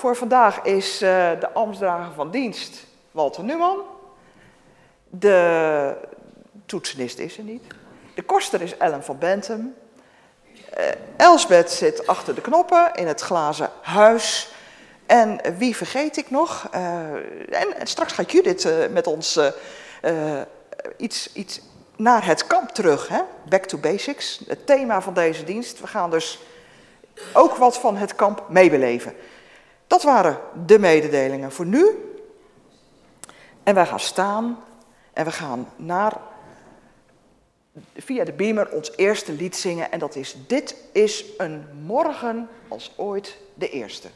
Voor vandaag is uh, de ambtsdrager van dienst Walter Numan. De toetsenist is er niet. De koster is Ellen van Bentum. Uh, Elsbeth zit achter de knoppen in het glazen huis. En wie vergeet ik nog? En, en, straks gaat Judith met ons iets, iets naar het kamp terug. Hè? Back to basics, het thema van deze dienst. We gaan dus ook wat van het kamp meebeleven. Dat waren de mededelingen voor nu. En wij gaan staan en we gaan naar, via de beamer ons eerste lied zingen. En dat is Dit is een morgen als ooit de eerste.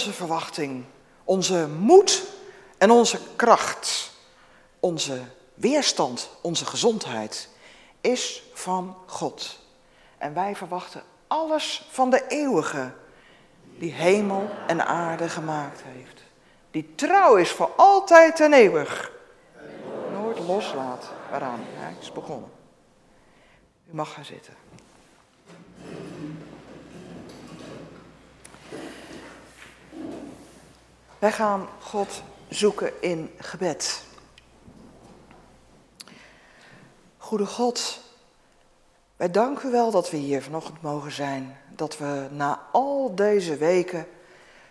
Onze verwachting, onze moed en onze kracht, onze weerstand, onze gezondheid is van God. En wij verwachten alles van de eeuwige, die hemel en aarde gemaakt heeft. Die trouw is voor altijd en eeuwig. Nooit loslaat waaraan hij is begonnen. U mag gaan zitten. Wij gaan God zoeken in gebed. Goede God, wij danken u wel dat we hier vanochtend mogen zijn. Dat we na al deze weken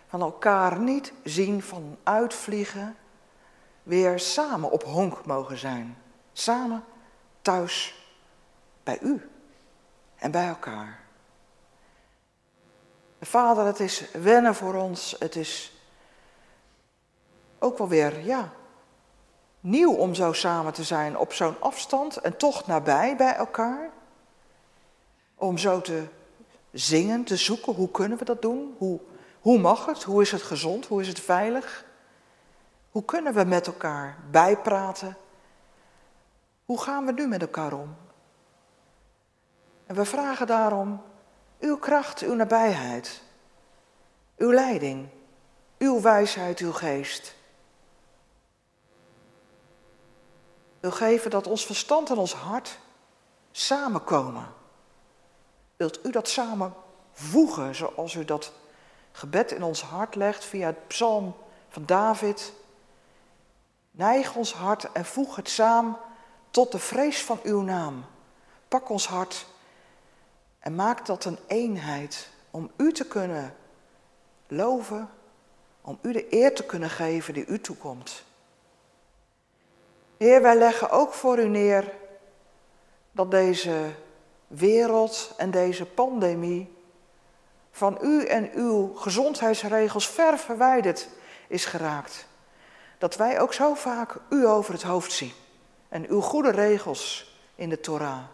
van elkaar niet zien van uitvliegen, weer samen op honk mogen zijn. Samen thuis bij u en bij elkaar. Vader, het is wennen voor ons, het is ook wel weer, ja, nieuw om zo samen te zijn op zo'n afstand en toch nabij bij elkaar. Om zo te zingen, te zoeken, hoe kunnen we dat doen? Hoe, hoe mag het? Hoe is het gezond? Hoe is het veilig? Hoe kunnen we met elkaar bijpraten? Hoe gaan we nu met elkaar om? En we vragen daarom uw kracht, uw nabijheid, uw leiding, uw wijsheid, uw geest. Wil geven dat ons verstand en ons hart samenkomen. Wilt u dat samen voegen zoals u dat gebed in ons hart legt via het psalm van David? Neig ons hart en voeg het samen tot de vrees van uw naam. Pak ons hart En maak dat een eenheid om u te kunnen loven, om u de eer te kunnen geven die u toekomt. Heer, wij leggen ook voor u neer dat deze wereld en deze pandemie van u en uw gezondheidsregels ver verwijderd is geraakt. Dat wij ook zo vaak u over het hoofd zien en uw goede regels in de Torah.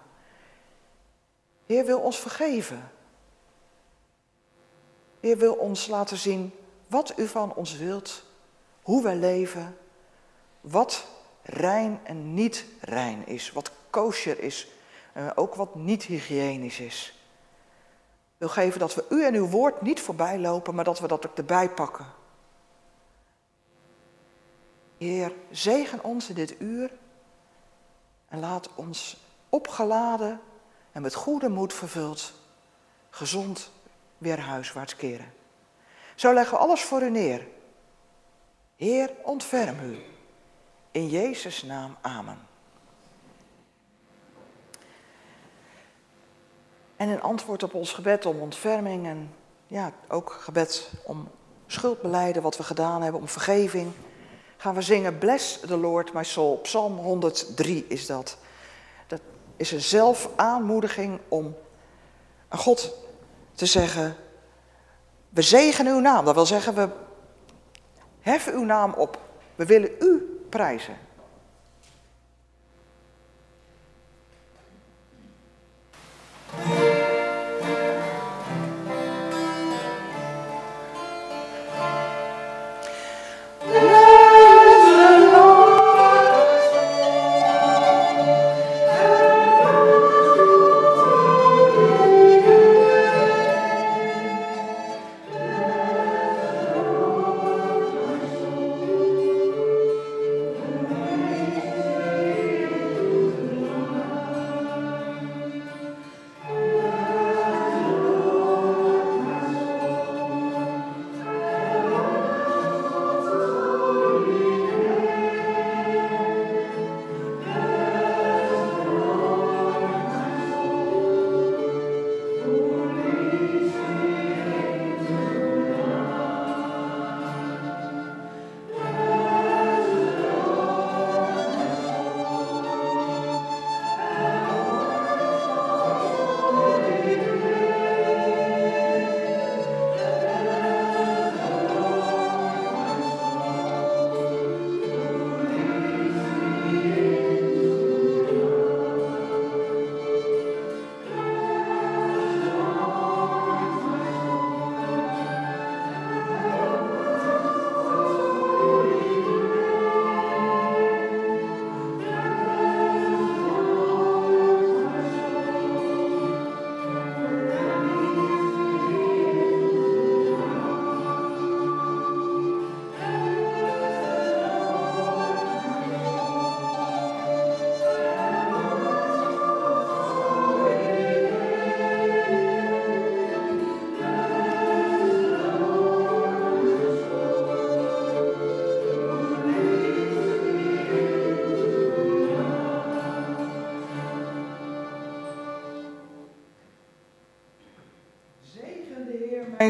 Heer wil ons vergeven. Heer wil ons laten zien wat u van ons wilt, hoe wij leven, wat rein en niet rein is, wat kosher is en ook wat niet hygiënisch is. Wil geven dat we u en uw woord niet voorbij lopen, maar dat we dat ook erbij pakken. Heer, zegen ons in dit uur en laat ons opgeladen en met goede moed vervuld, gezond weer huiswaarts keren. Zo leggen we alles voor u neer. Heer, ontferm u. In Jezus' naam, amen. En in antwoord op ons gebed om ontferming en ja, ook gebed om schuldbeleiden, wat we gedaan hebben, om vergeving, gaan we zingen Bless the Lord my soul. Psalm 103 is dat. Dat is een zelfaanmoediging om aan God te zeggen, we zegenen uw naam. Dat wil zeggen, we heffen uw naam op. We willen u prijzen.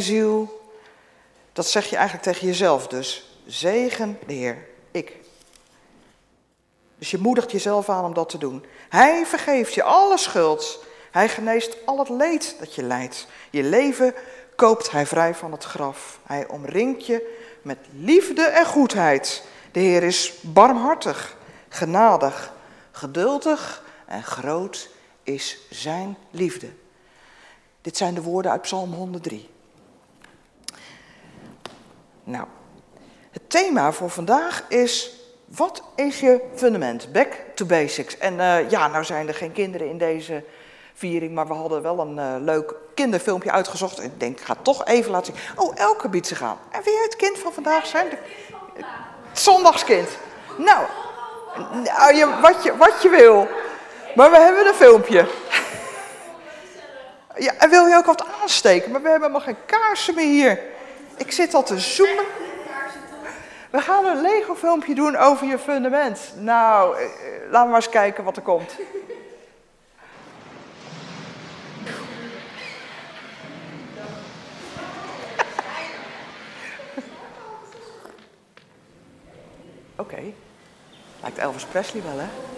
Ziel. Dat zeg je eigenlijk tegen jezelf dus. Zegen de Heer, ik. Dus je moedigt jezelf aan om dat te doen. Hij vergeeft je alle schuld. Hij geneest al het leed dat je lijdt. Je leven koopt hij vrij van het graf. Hij omringt je met liefde en goedheid. De Heer is barmhartig, genadig, geduldig en groot is zijn liefde. Dit zijn de woorden uit Psalm 103. Nou, het thema voor vandaag is, wat is je fundament? Back to basics. En uh, ja, nou zijn er geen kinderen in deze viering, maar we hadden wel een uh, leuk kinderfilmpje uitgezocht. Ik denk, ik ga toch even laten zien. Oh, Elke biedt zich aan. En wie het kind van vandaag zijn? De... Het zondagskind. Nou, nou je, wat, je, wat je wil. Maar we hebben een filmpje. Ja, en wil je ook wat aansteken? Maar we hebben helemaal geen kaarsen meer hier. Ik zit al te zoomen. We gaan een Lego filmpje doen over je fundament. Nou, eh, eh, laten we maar eens kijken wat er komt. Oké. Lijkt Elvis Presley wel, hè?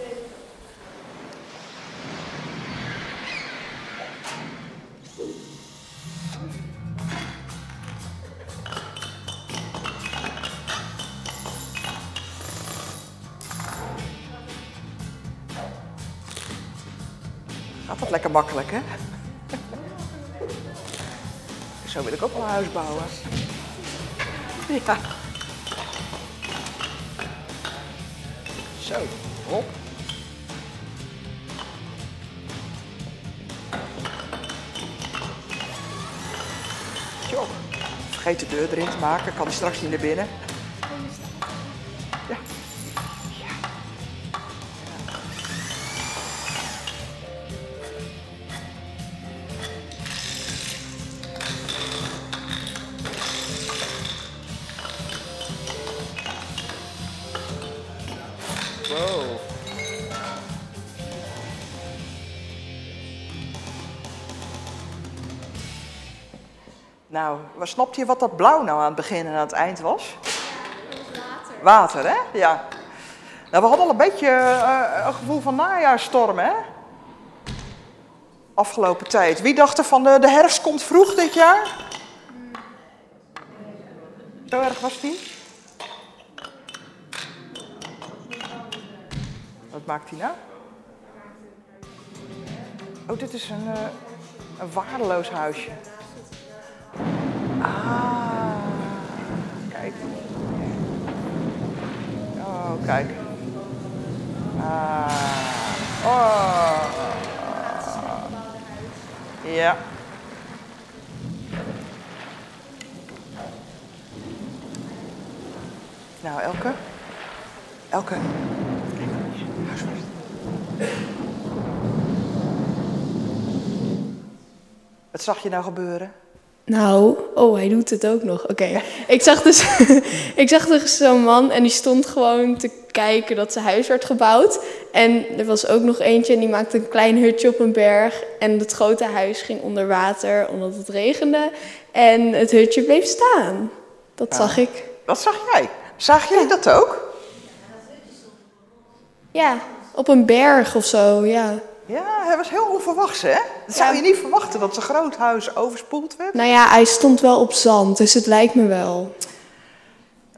Lekker makkelijk, hè? Zo wil ik ook wel een huis bouwen. Ja. Zo, hop. Tjoh. Vergeet de deur erin te maken, kan hij straks niet naar binnen. Wat snapte je wat dat blauw nou aan het begin en aan het eind was? Water. Water, hè? Ja. Nou, we hadden al een beetje eh, een gevoel van najaarstorm, hè? Afgelopen tijd. Wie dacht er van de, de herfst komt vroeg dit jaar? Zo erg was die? Wat maakt hij nou? Oh, dit is een, eh, een waardeloos huisje. Ah, kijk. Oh, kijk. Ah, oh. Ja. Nou, Elke. Elke. Wat zag je nou gebeuren? Nou, oh, hij doet het ook nog. Oké. Ik zag dus, ik zag dus zo'n man en die stond gewoon te kijken dat zijn huis werd gebouwd. En er was ook nog eentje en die maakte een klein hutje op een berg. En het grote huis ging onder water omdat het regende. En het hutje bleef staan. Dat zag ik. Wat zag jij? Zagen jullie dat ook? Ja, op een berg of zo, ja. Ja, hij was heel onverwachts, hè? Dat zou je niet verwachten dat zo'n groot huis overspoeld werd. Nou ja, hij stond wel op zand, dus het lijkt me wel.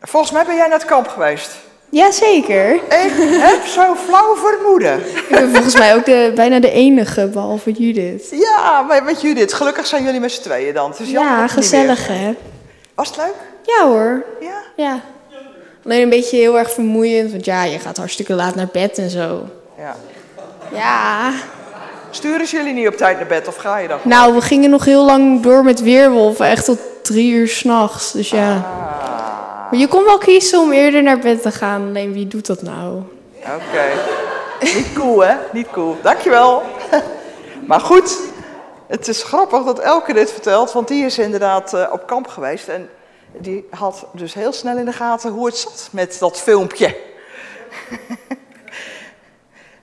Volgens mij ben jij naar het kamp geweest. Jazeker. Ik heb zo'n flauw vermoeden. Ik ben volgens mij ook de, bijna de enige, behalve Judith. Ja, maar met Judith, gelukkig zijn jullie met z'n tweeën dan. Ja, gezellig hè? Was het leuk? Ja hoor. Ja. Ja. Alleen een beetje heel erg vermoeiend, want ja, je gaat hartstikke laat naar bed en zo. ja. Ja. Sturen ze jullie niet op tijd naar bed of ga je dan? Nou, we gingen nog heel lang door met weerwolven, echt tot drie uur s'nachts. Dus ja. Ah, Maar je kon wel kiezen om eerder naar bed te gaan, alleen wie doet dat nou? oké. Niet cool, hè? Niet cool. Dankjewel. Maar goed, het is grappig dat Elke dit vertelt, want die is inderdaad eh, op kamp geweest. En die had dus heel snel in de gaten hoe het zat met dat filmpje.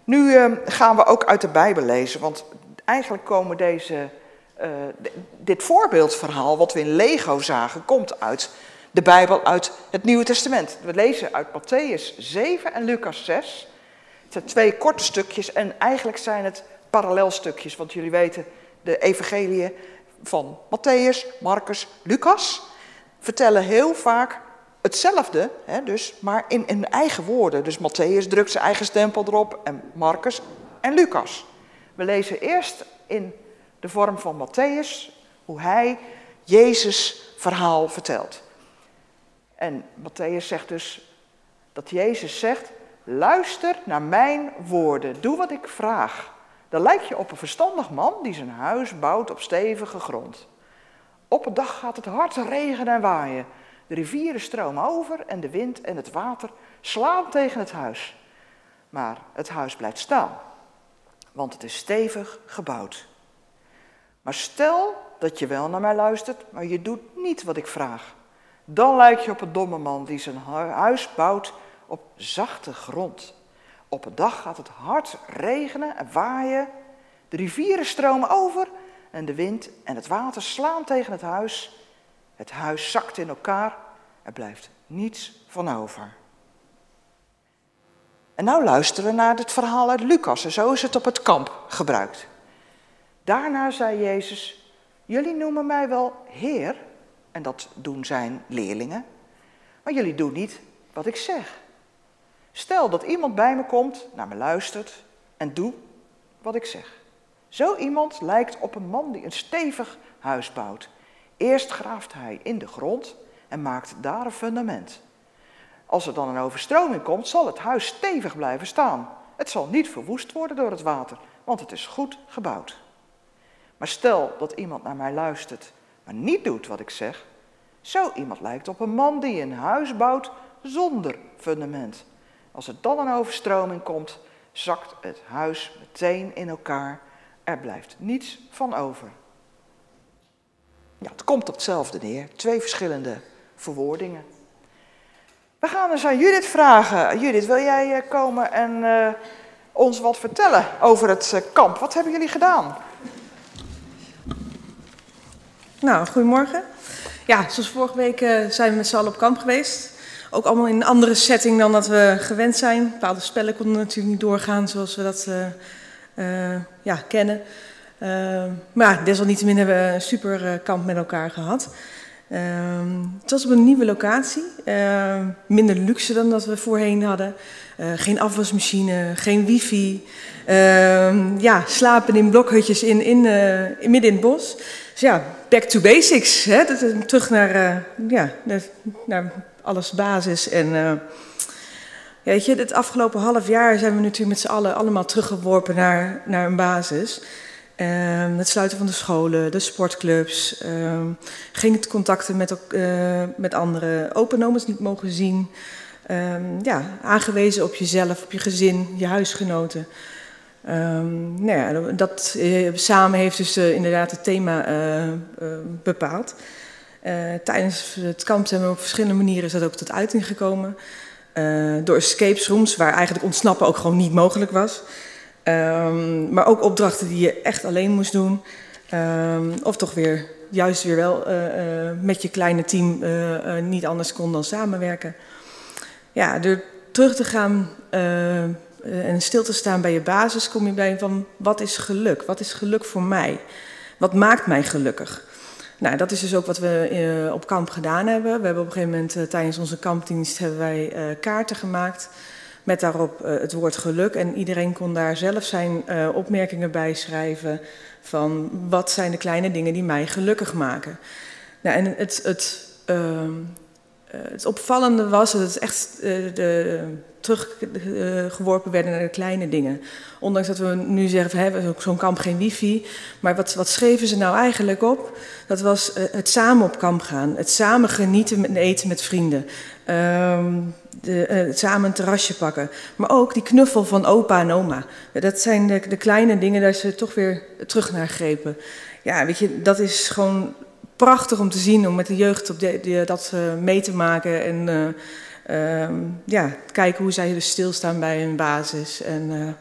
Nu eh, gaan we ook uit de Bijbel lezen, want eigenlijk komen deze, eh, dit voorbeeldverhaal wat we in Lego zagen, komt uit de Bijbel, uit het Nieuwe Testament. We lezen uit Matthäus 7 en Lucas 6. Het zijn twee korte stukjes en eigenlijk zijn het parallelstukjes, want jullie weten, de evangeliën van Matthäus, Marcus, Lucas vertellen heel vaak hetzelfde, hè, dus, maar in, in eigen woorden. Dus Matthäus drukt zijn eigen stempel erop en Marcus en Lucas. We lezen eerst in de vorm van Matthäus hoe hij Jezus verhaal vertelt. En Matthäus zegt dus dat Jezus zegt, luister naar mijn woorden, doe wat ik vraag. Dan lijk je op een verstandig man die zijn huis bouwt op stevige grond. Op een dag gaat het hard regenen en waaien. De rivieren stromen over en de wind en het water slaan tegen het huis. Maar het huis blijft staan, want het is stevig gebouwd. Maar stel dat je wel naar mij luistert, maar je doet niet wat ik vraag. Dan lijk je op een domme man die zijn hu- huis bouwt op zachte grond. Op een dag gaat het hard regenen en waaien. De rivieren stromen over en de wind en het water slaan tegen het huis. Het huis zakt in elkaar, er blijft niets van over. En nou luisteren we naar het verhaal uit Lucas. En zo is het op het kamp gebruikt. Daarna zei Jezus: Jullie noemen mij wel Heer. En dat doen zijn leerlingen. Maar jullie doen niet wat ik zeg. Stel dat iemand bij me komt, naar me luistert en doet wat ik zeg. Zo iemand lijkt op een man die een stevig huis bouwt. Eerst graaft hij in de grond en maakt daar een fundament. Als er dan een overstroming komt, zal het huis stevig blijven staan. Het zal niet verwoest worden door het water, want het is goed gebouwd. Maar stel dat iemand naar mij luistert, maar niet doet wat ik zeg, zo iemand lijkt op een man die een huis bouwt zonder fundament. Als er dan een overstroming komt, zakt het huis meteen in elkaar. Er blijft niets van over. Ja, het komt op hetzelfde neer. Twee verschillende verwoordingen. We gaan eens aan Judith vragen. Judith, wil jij eh, komen en uh, ons wat vertellen over het uh, kamp? Wat hebben jullie gedaan? Nou, goedemorgen. Ja, zoals vorige week zijn we met z'n allen op kamp geweest. Ook allemaal in een andere setting dan dat we gewend zijn. Bepaalde spellen konden natuurlijk niet doorgaan zoals we dat ja, kennen. Maar desalniettemin hebben we een super kamp met elkaar gehad. Uh, het was op een nieuwe locatie, uh, minder luxe dan dat we voorheen hadden. Uh, geen afwasmachine, geen wifi. Ehm, ja, slapen in blokhutjes in, in, eh, in, midden in het bos. Dus ja, back to basics. Hè? Terug naar, ja, naar alles basis. En ja, weet je, het afgelopen half jaar zijn we natuurlijk met z'n allen allemaal teruggeworpen naar, naar een basis. Um, het sluiten van de scholen, de sportclubs, um, geen contacten met, uh, met anderen, open niet mogen zien. Um, ja, aangewezen op jezelf, op je gezin, je huisgenoten. nou ja, dat uh, samen heeft dus uh, inderdaad het thema bepaald. tijdens het kamp zijn we op verschillende manieren is dat ook tot uiting gekomen. door escape rooms, waar eigenlijk ontsnappen ook gewoon niet mogelijk was. Um, maar ook opdrachten die je echt alleen moest doen. Um, of toch weer, juist weer wel uh, uh, met je kleine team uh, niet anders kon dan samenwerken. Ja, door terug te gaan en stil te staan bij je basis, kom je bij van wat is geluk? Wat is geluk voor mij? Wat maakt mij gelukkig? Nou, dat is dus ook wat we op kamp gedaan hebben. We hebben op een gegeven moment tijdens onze kampdienst hebben wij kaarten gemaakt met daarop uh, het woord geluk. En iedereen kon daar zelf zijn uh, opmerkingen bij schrijven van wat zijn de kleine dingen die mij gelukkig maken. Nou, en het, het, uh, het opvallende was dat het echt teruggeworpen werden naar de kleine dingen. Ondanks dat we nu zeggen, we hebben zo'n kamp geen wifi. Maar wat, wat schreven ze nou eigenlijk op? Dat was het samen op kamp gaan. Het samen genieten en eten met vrienden. Ehm, de, uh, samen een terrasje pakken. Maar ook die knuffel van opa en oma. Dat zijn de, de kleine dingen daar ze toch weer terug naar grepen. Ja, weet je, dat is gewoon prachtig om te zien, om met de jeugd op de, dat uh, mee te maken. En uh, um, ja, kijken hoe zij dus stilstaan bij hun basis. En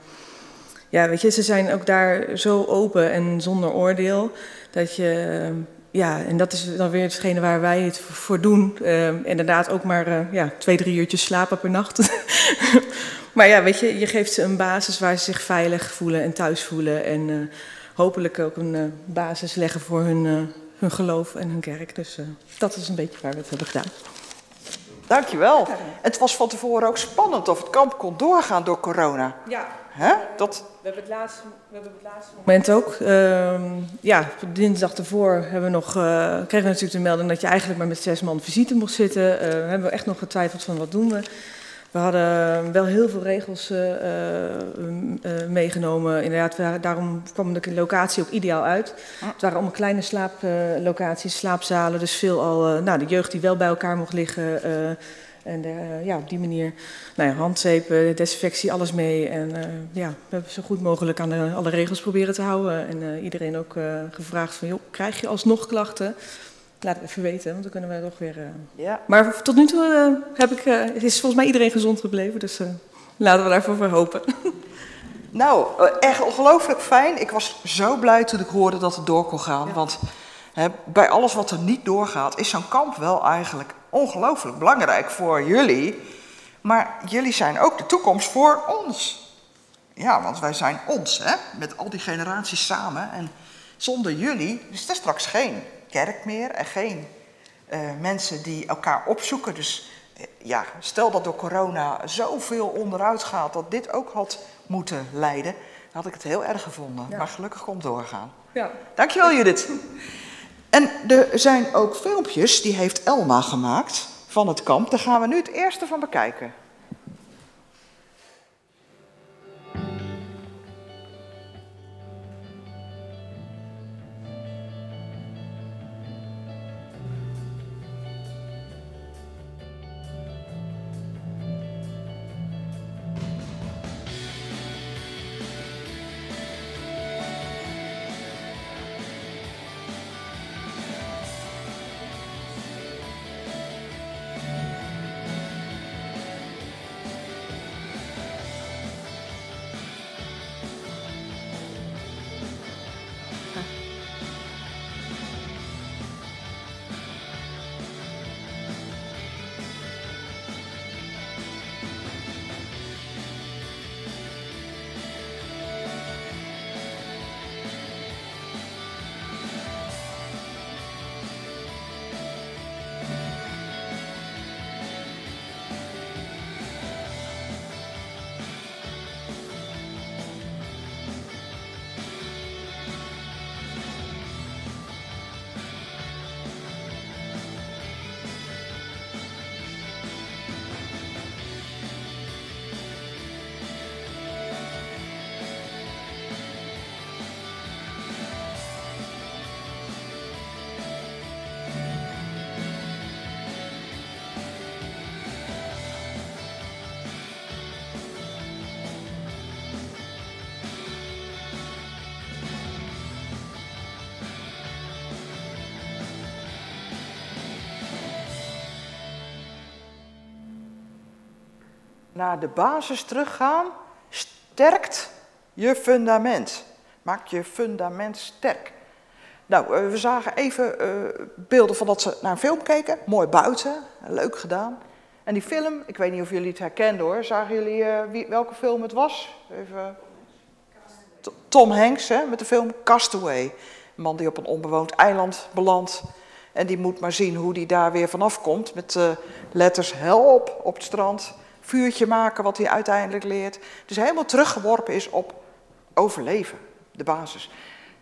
ja, weet je, ze zijn ook daar zo open en zonder oordeel. Dat je ja, en dat is dan weer hetgene waar wij het voor doen. Uh, inderdaad ook maar uh, ja, twee, drie uurtjes slapen per nacht. maar ja, weet je, je geeft ze een basis waar ze zich veilig voelen en thuis voelen. En uh, hopelijk ook een basis leggen voor hun, hun geloof en hun kerk. Dus dat is een beetje waar we het hebben gedaan. Dankjewel. Het was van tevoren ook spannend of het kamp kon doorgaan door corona. Ja. Hè? Dat... We hebben het laatste, we hebben het laatste moment ook. Uh, ja, dinsdag ervoor hebben we nog, uh, kregen we natuurlijk de melding dat je eigenlijk maar met zes man visite mocht zitten. Uh, we hebben echt nog getwijfeld van wat doen we. We hadden wel heel veel regels uh, meegenomen. Inderdaad, daarom kwam de locatie ook ideaal uit. Het waren allemaal kleine slaaplocaties, slaapzalen. Dus veel al, nou, de jeugd die wel bij elkaar mocht liggen en uh, ja, op die manier, nou ja, handzeepen, desinfectie, alles mee. En uh, ja, we hebben zo goed mogelijk aan de, alle regels proberen te houden. En uh, iedereen ook gevraagd van, joh, krijg je alsnog klachten? Laat het even weten, want dan kunnen wij toch weer... Ja. Maar tot nu toe heb ik, is volgens mij iedereen gezond gebleven, dus laten we daarvoor voor hopen. Nou, echt ongelooflijk fijn. Ik was zo blij toen ik hoorde dat het door kon gaan, ja. want... bij alles wat er niet doorgaat, is zo'n kamp wel eigenlijk ongelooflijk belangrijk voor jullie. Maar jullie zijn ook de toekomst voor ons. Ja, want wij zijn ons, hè? met al die generaties samen. En zonder jullie is er straks geen kerk meer en geen uh, mensen die elkaar opzoeken. Dus uh, ja, stel dat door corona zoveel onderuit gaat dat dit ook had moeten leiden, dan had ik het heel erg gevonden. Ja. Maar gelukkig komt doorgaan. Ja. Dankjewel Judith. En er zijn ook filmpjes, die heeft Elma gemaakt van het kamp. Daar gaan we nu het eerste van bekijken. Naar de basis teruggaan, sterkt je fundament. Maakt je fundament sterk. Nou, eh, we zagen even uh, beelden van dat ze naar een film keken. Mooi buiten, leuk gedaan. En die film, ik weet niet of jullie het herkenden hoor. Zagen jullie uh, wie, welke film het was? Even. Tom Hanks hè, met de film Castaway. Een man die op een onbewoond eiland belandt. En die moet maar zien hoe die daar weer vanaf komt. Met letters help op het strand vuurtje maken, wat hij uiteindelijk leert. Dus helemaal teruggeworpen is op overleven, de basis.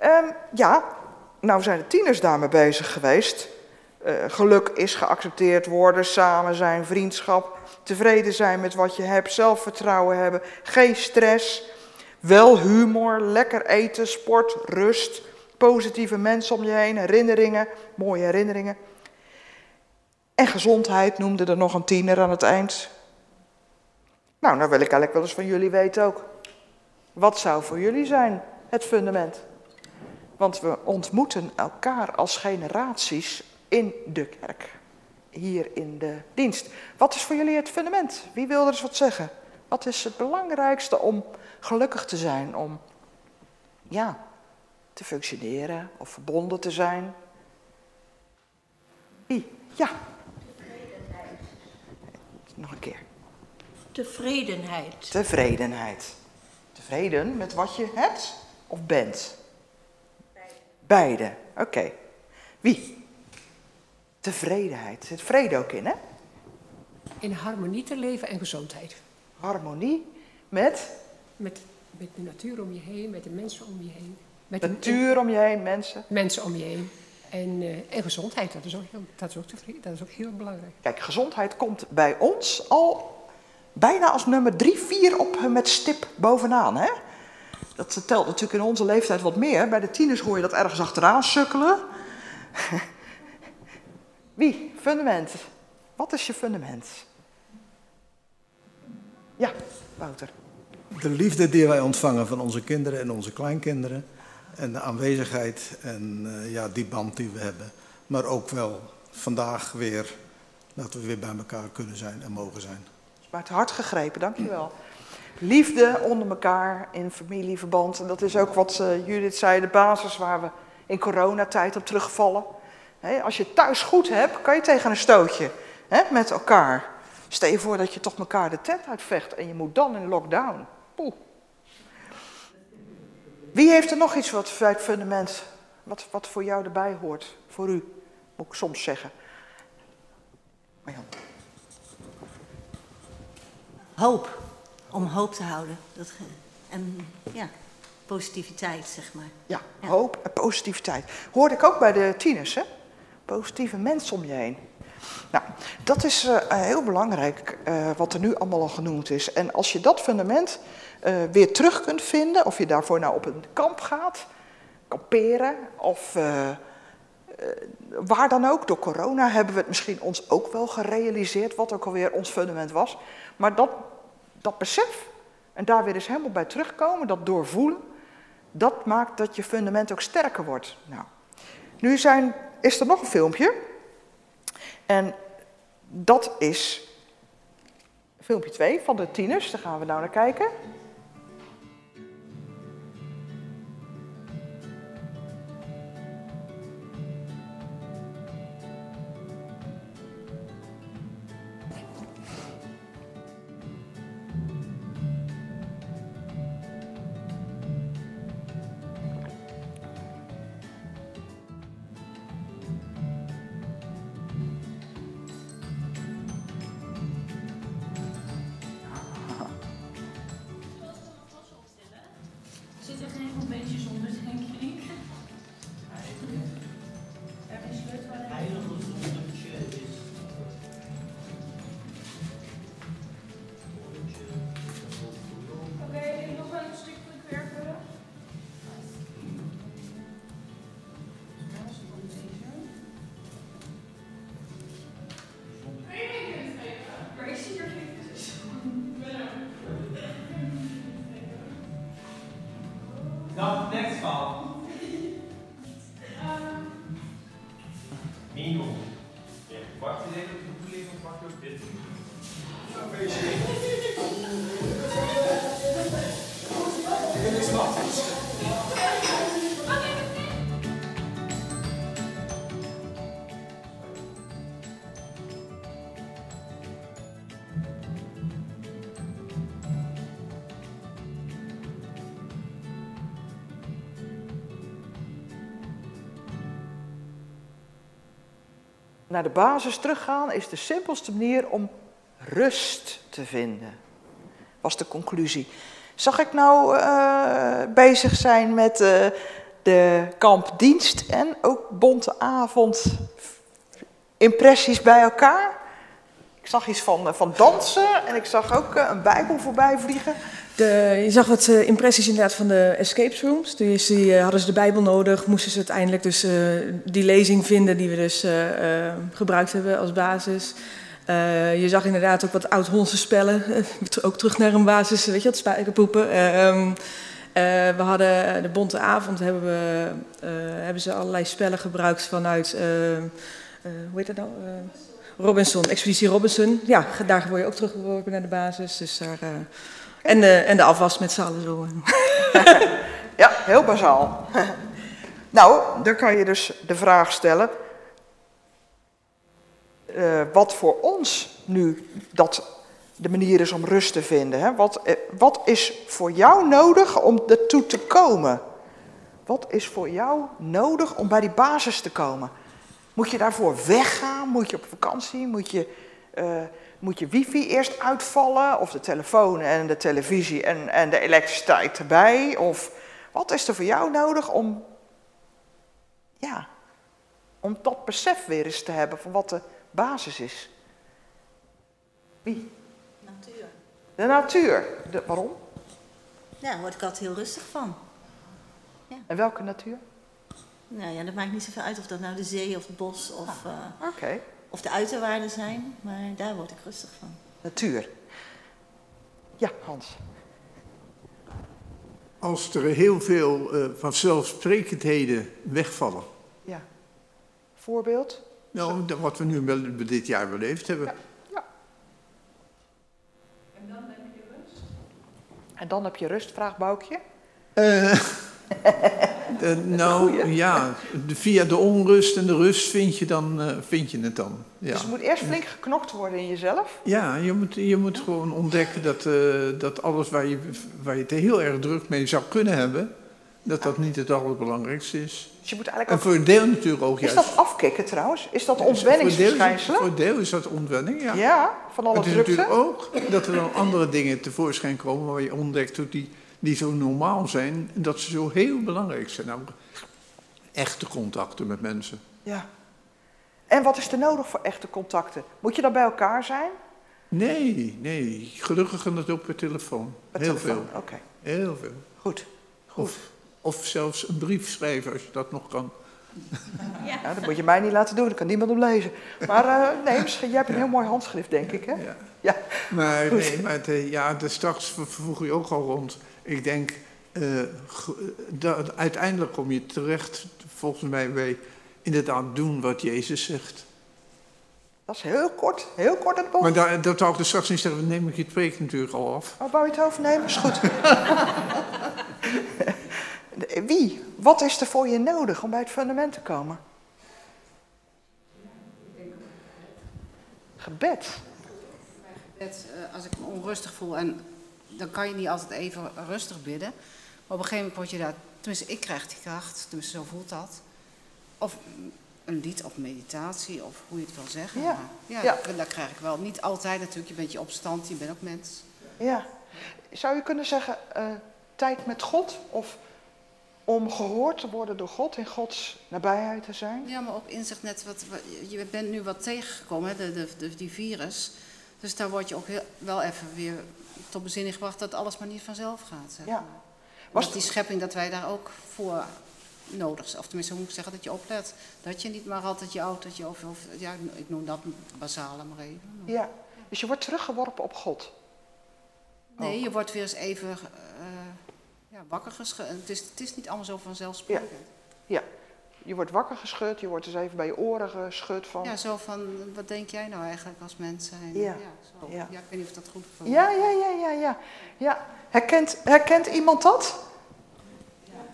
Um, ja, nou zijn de tieners daarmee bezig geweest. Uh, geluk is geaccepteerd worden, samen zijn, vriendschap, tevreden zijn met wat je hebt, zelfvertrouwen hebben, geen stress, wel humor, lekker eten, sport, rust, positieve mensen om je heen, herinneringen, mooie herinneringen. En gezondheid noemde er nog een tiener aan het eind. Nou, dan wil ik eigenlijk wel eens van jullie weten ook. Wat zou voor jullie zijn het fundament? Want we ontmoeten elkaar als generaties in de kerk. Hier in de dienst. Wat is voor jullie het fundament? Wie wil er eens wat zeggen? Wat is het belangrijkste om gelukkig te zijn? Om ja, te functioneren of verbonden te zijn? Wie? Ja. Nog een keer. Tevredenheid. Tevredenheid. Tevreden met wat je hebt of bent? Beide. Beide, oké. Wie? Tevredenheid. Er zit vrede ook in, hè? In harmonie te leven en gezondheid. Harmonie met? Met, met de natuur om je heen, met de mensen om je heen. Met natuur de, om je heen, mensen? Mensen om je heen. En, uh, en gezondheid, dat is, ook heel, dat, is ook tevreden, dat is ook heel belangrijk. Kijk, gezondheid komt bij ons al bijna als nummer drie, vier op met stip bovenaan. Hè? Dat telt natuurlijk in onze leeftijd wat meer. Bij de tieners hoor je dat ergens achteraan sukkelen. Wie? Fundament. Wat is je fundament? Ja, Wouter. De liefde die wij ontvangen van onze kinderen en onze kleinkinderen. En de aanwezigheid en uh, ja, die band die we hebben. Maar ook wel vandaag weer dat we weer bij elkaar kunnen zijn en mogen zijn maar het hart gegrepen, dankjewel. Liefde onder elkaar in familieverband. En dat is ook wat uh, Judith zei, de basis waar we in coronatijd op terugvallen. als je thuis goed hebt, kan je tegen een stootje met elkaar. Stel je voor dat je toch elkaar de tent uitvecht en je moet dan in lockdown. Poeh. Wie heeft er nog iets wat bij het fundament, wat, wat voor jou erbij hoort? Voor u, moet ik soms zeggen. Marjan. Hoop. Om hoop te houden. Dat, en ja, positiviteit, zeg maar. Ja, Ja. hoop en positiviteit. Hoorde ik ook bij de tieners, hè? Positieve mensen om je heen. Nou, dat is eh, heel belangrijk, eh, wat er nu allemaal al genoemd is. En als je dat fundament eh, weer terug kunt vinden, of je daarvoor nou op een kamp gaat, kamperen, of waar dan ook, door corona hebben we het misschien ons ook wel gerealiseerd, wat ook alweer ons fundament was. Maar dat, dat besef, en daar weer eens helemaal bij terugkomen, dat doorvoelen, dat maakt dat je fundament ook sterker wordt. Nou, nu zijn, is er nog een filmpje. En dat is filmpje 2 van de tieners. Daar gaan we nou naar kijken. De basis teruggaan is de simpelste manier om rust te vinden. Was de conclusie. Zag ik nou eh, bezig zijn met eh, de kampdienst en ook bonte avond impressies bij elkaar? Ik zag iets van, eh, van dansen en ik zag ook een bijbel voorbij vliegen. Je zag wat eh, impressies inderdaad van de escape rooms. Dus die, eh, hadden ze de Bijbel nodig, moesten ze uiteindelijk dus eh, die lezing vinden die we dus gebruikt hebben als basis. Je zag inderdaad ook wat oud-Hollandse spellen, ook terug naar een basis, weet je wat, spijkerpoepen. Eh, ehm, eh, we hadden de Bonte Avond, hebben, we, hebben ze allerlei spellen gebruikt vanuit, hoe heet dat nou? Robinson, Expeditie Robinson. Ja, daar word je ook teruggeworpen naar de basis. Dus daar, en, de, en de afwas met z'n allen zo. Ja, heel bazaal. nou, dan kan je dus de vraag stellen. eh, wat voor ons nu dat de manier is om rust te vinden. Hè? Wat, eh, wat is voor jou nodig om ertoe te komen? Wat is voor jou nodig om bij die basis te komen? Moet je daarvoor weggaan? Moet je op vakantie? Moet je, eh, moet je wifi eerst uitvallen? Of de telefoon en de televisie en, en de elektriciteit erbij? Of wat is er voor jou nodig om, ja, om dat besef weer eens te hebben van wat de basis is? Wie? Natuur. De natuur. De, waarom? Ja, daar word ik altijd heel rustig van. En welke natuur? Nou ja, dat maakt niet zoveel uit of dat nou de zee of het bos of, eh, Oké, of de uiterwaarden zijn. Maar daar word ik rustig van. natuur. Ja, Hans. Als er heel veel eh, vanzelfsprekendheden wegvallen. Ja. Voorbeeld? Nou, dat wat we nu wel dit jaar beleefd hebben. En dan heb je rust, vraagt Boukje. Eh, Eh, nou ja, de- via de onrust en de rust vind je, dan, eh, vind je het dan. Ja. Dus er moet eerst flink geknokt worden in jezelf. Ja, je moet, je moet gewoon ontdekken dat, eh, dat alles waar je, waar je het heel erg druk mee zou kunnen hebben, dat dat niet het allerbelangrijkste is. Dus je moet En eigenlijk ook... voor een deel natuurlijk ook Is juist. dat afkicken trouwens? Is dat is- ontwenningsverschijnselen? Voor een deel is dat ontwenning, ja. Ja, van alle het is drukte. natuurlijk ook dat er dan andere dingen tevoorschijn komen waar je ontdekt dat die, die zo normaal zijn en dat ze zo heel belangrijk zijn. Namelijk echte contacten met mensen. Ja. En wat is er nodig voor echte contacten? Moet je dan bij elkaar zijn? Nee, nee, gelukkig gaat het ook per telefoon. Per heel telefoon, veel. Oké, Heel veel. goed. goed. Of, of zelfs een brief schrijven als je dat nog kan. Ja, dat moet je mij niet laten doen, dan kan niemand hem lezen. Maar eh, nee, misschien, jij hebt een heel mooi handschrift, denk ik, hè? Ja. Ja. Maar, nee, maar het, eh, ja, de straks vroeg je ook al rond. Ik denk, eh, ge- dat, uiteindelijk kom je terecht, volgens mij, bij inderdaad doen wat Jezus zegt. Dat is heel kort, heel kort het bocht. Maar daar, dat zou ik er straks niet zeggen, dan neem ik je het preek natuurlijk al af. Oh, wou je het overnemen? Is goed. Wie? Wat is er voor je nodig om bij het fundament te komen? Gebed. Het, eh, als ik me onrustig voel, en dan kan je niet altijd even rustig bidden. Maar op een gegeven moment word je daar, tenminste ik krijg die kracht, tenminste zo voelt dat. Of een lied of meditatie, of hoe je het wil zeggen. Ja. Ja, Ja. dat- dat krijg ik wel. Niet altijd natuurlijk, je bent je opstand, je bent ook mens. Ja. Zou je kunnen zeggen, eh, tijd met God? Of om gehoord te worden door God, in Gods nabijheid te zijn? Ja, maar op inzicht net, wat, wat- je bent nu wat tegengekomen, hè, de, de, de- die virus. Dus daar word je ook heel, wel even weer tot bezinning gebracht dat alles maar niet vanzelf gaat. Zeg Ja. Was die schepping, dat wij daar ook voor nodig zijn. Of tenminste, hoe moet ik zeggen, dat je oplet. Dat je niet maar altijd je autootje of, of ja, ik noem dat basale maar even. Ja. Dus je wordt teruggeworpen op God. Nee, je wordt weer eens even eh, ja, wakker geschud. Het is, het is niet allemaal zo vanzelfsprekend. Ja. Je wordt wakker geschud, je wordt eens even bij je oren geschud van... Ja, zo van, wat denk jij nou eigenlijk als mens zijn? Ja. zo. Ja. ja, ik weet niet of dat goed is. Ja, ja, ja, ja, ja. ja. Herkent, herkent iemand dat?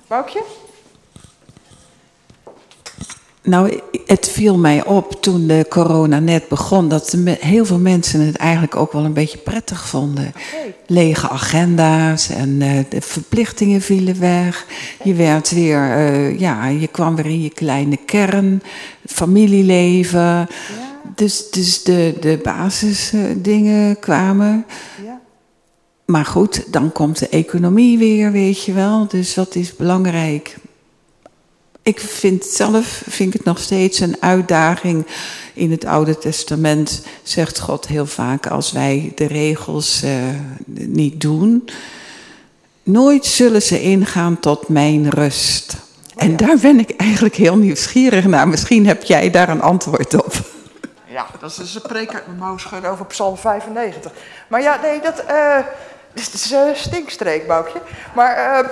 Boukje? Nou, het viel mij op toen de corona net begon dat heel veel mensen het eigenlijk ook wel een beetje prettig vonden. Lege agenda's en eh, de verplichtingen vielen weg. Je werd weer, eh, ja, je kwam weer in je kleine kern, familieleven. Dus, dus de, de basisdingen kwamen. Ja. Maar goed, dan komt de economie weer, weet je wel. Dus wat is belangrijk? Ik vind zelf vind ik het nog steeds een uitdaging. In het Oude Testament zegt God heel vaak: als wij de regels eh, niet doen, nooit zullen ze ingaan tot mijn rust. En daar ben ik eigenlijk heel nieuwsgierig naar. Misschien heb jij daar een antwoord op. Ja, dat is een preek uit mijn mouw schudden over Psalm 95. Maar ja, nee, dat eh, dat is een stinkstreek, Boukje. Maar eh,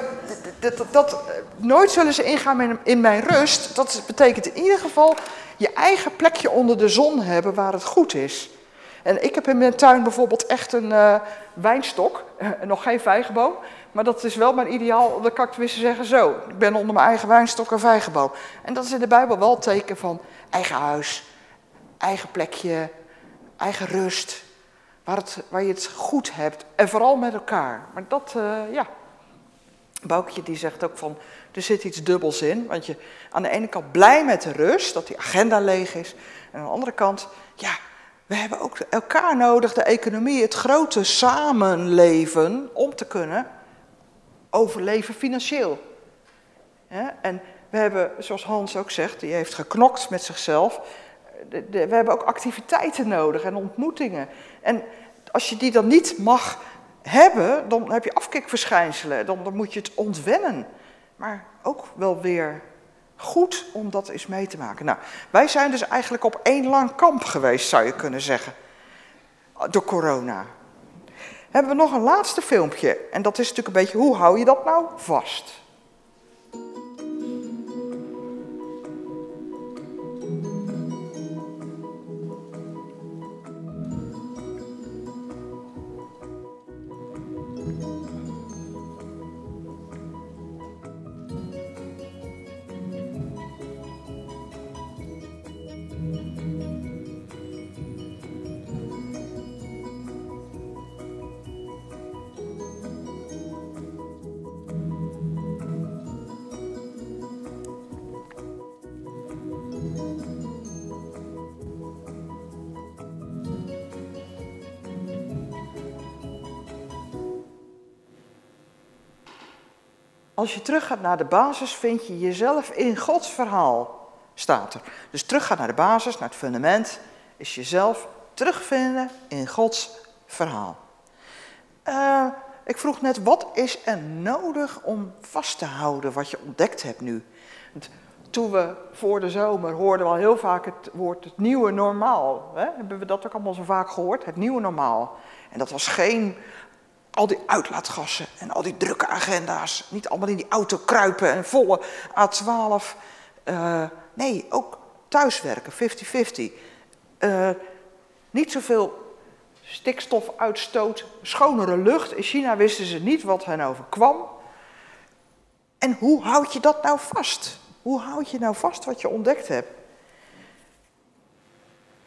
dat, dat, eh, nooit zullen ze ingaan in, mijn rust. Dat betekent in ieder geval je eigen plekje onder de zon hebben waar het goed is. En ik heb in mijn tuin bijvoorbeeld echt een eh, wijnstok, eh, nog geen vijgenboom. Maar dat is wel mijn ideaal, ik tenminste zeggen zo. Ik ben onder mijn eigen wijnstok een vijgenboom. En dat is in de Bijbel wel een teken van eigen huis, eigen plekje, eigen rust. Waar, waar je het goed hebt. En vooral met elkaar. Maar dat, eh, ja. Boukje die zegt ook van, er zit iets dubbels in. Want je aan de ene kant blij met de rust, dat die agenda leeg is. En aan de andere kant, ja, we hebben ook elkaar nodig, de economie, het grote samenleven, om te kunnen overleven financieel. En we hebben, zoals Hans ook zegt, die heeft geknokt met zichzelf. De- we hebben ook activiteiten nodig en ontmoetingen. En als je die dan niet mag hebben, dan heb je afkikverschijnselen. Dan, dan moet je het ontwennen. Maar ook wel weer goed om dat eens mee te maken. Nou, wij zijn dus eigenlijk op één lang kamp geweest, zou je kunnen zeggen. Door corona. Hebben we nog een laatste filmpje. En dat is natuurlijk een beetje, hoe hou je dat nou vast? Als je teruggaat naar de basis, vind je jezelf in Gods verhaal, staat er. Dus teruggaan naar de basis, naar het fundament, is jezelf terugvinden in Gods verhaal. Eh, ik vroeg net, wat is er nodig om vast te houden wat je ontdekt hebt nu? Toen we voor de zomer hoorden we al heel vaak het woord het nieuwe normaal. Hè? Hebben we dat ook allemaal zo vaak gehoord? Het nieuwe normaal. En dat was geen al die uitlaatgassen en al die drukke agenda's. Niet allemaal in die auto kruipen en volle A12. Eh, nee, ook thuiswerken, 50-50. Eh, niet zoveel stikstofuitstoot, schonere lucht. In China wisten ze niet wat hen overkwam. En hoe houd je dat nou vast? Hoe houd je nou vast wat je ontdekt hebt?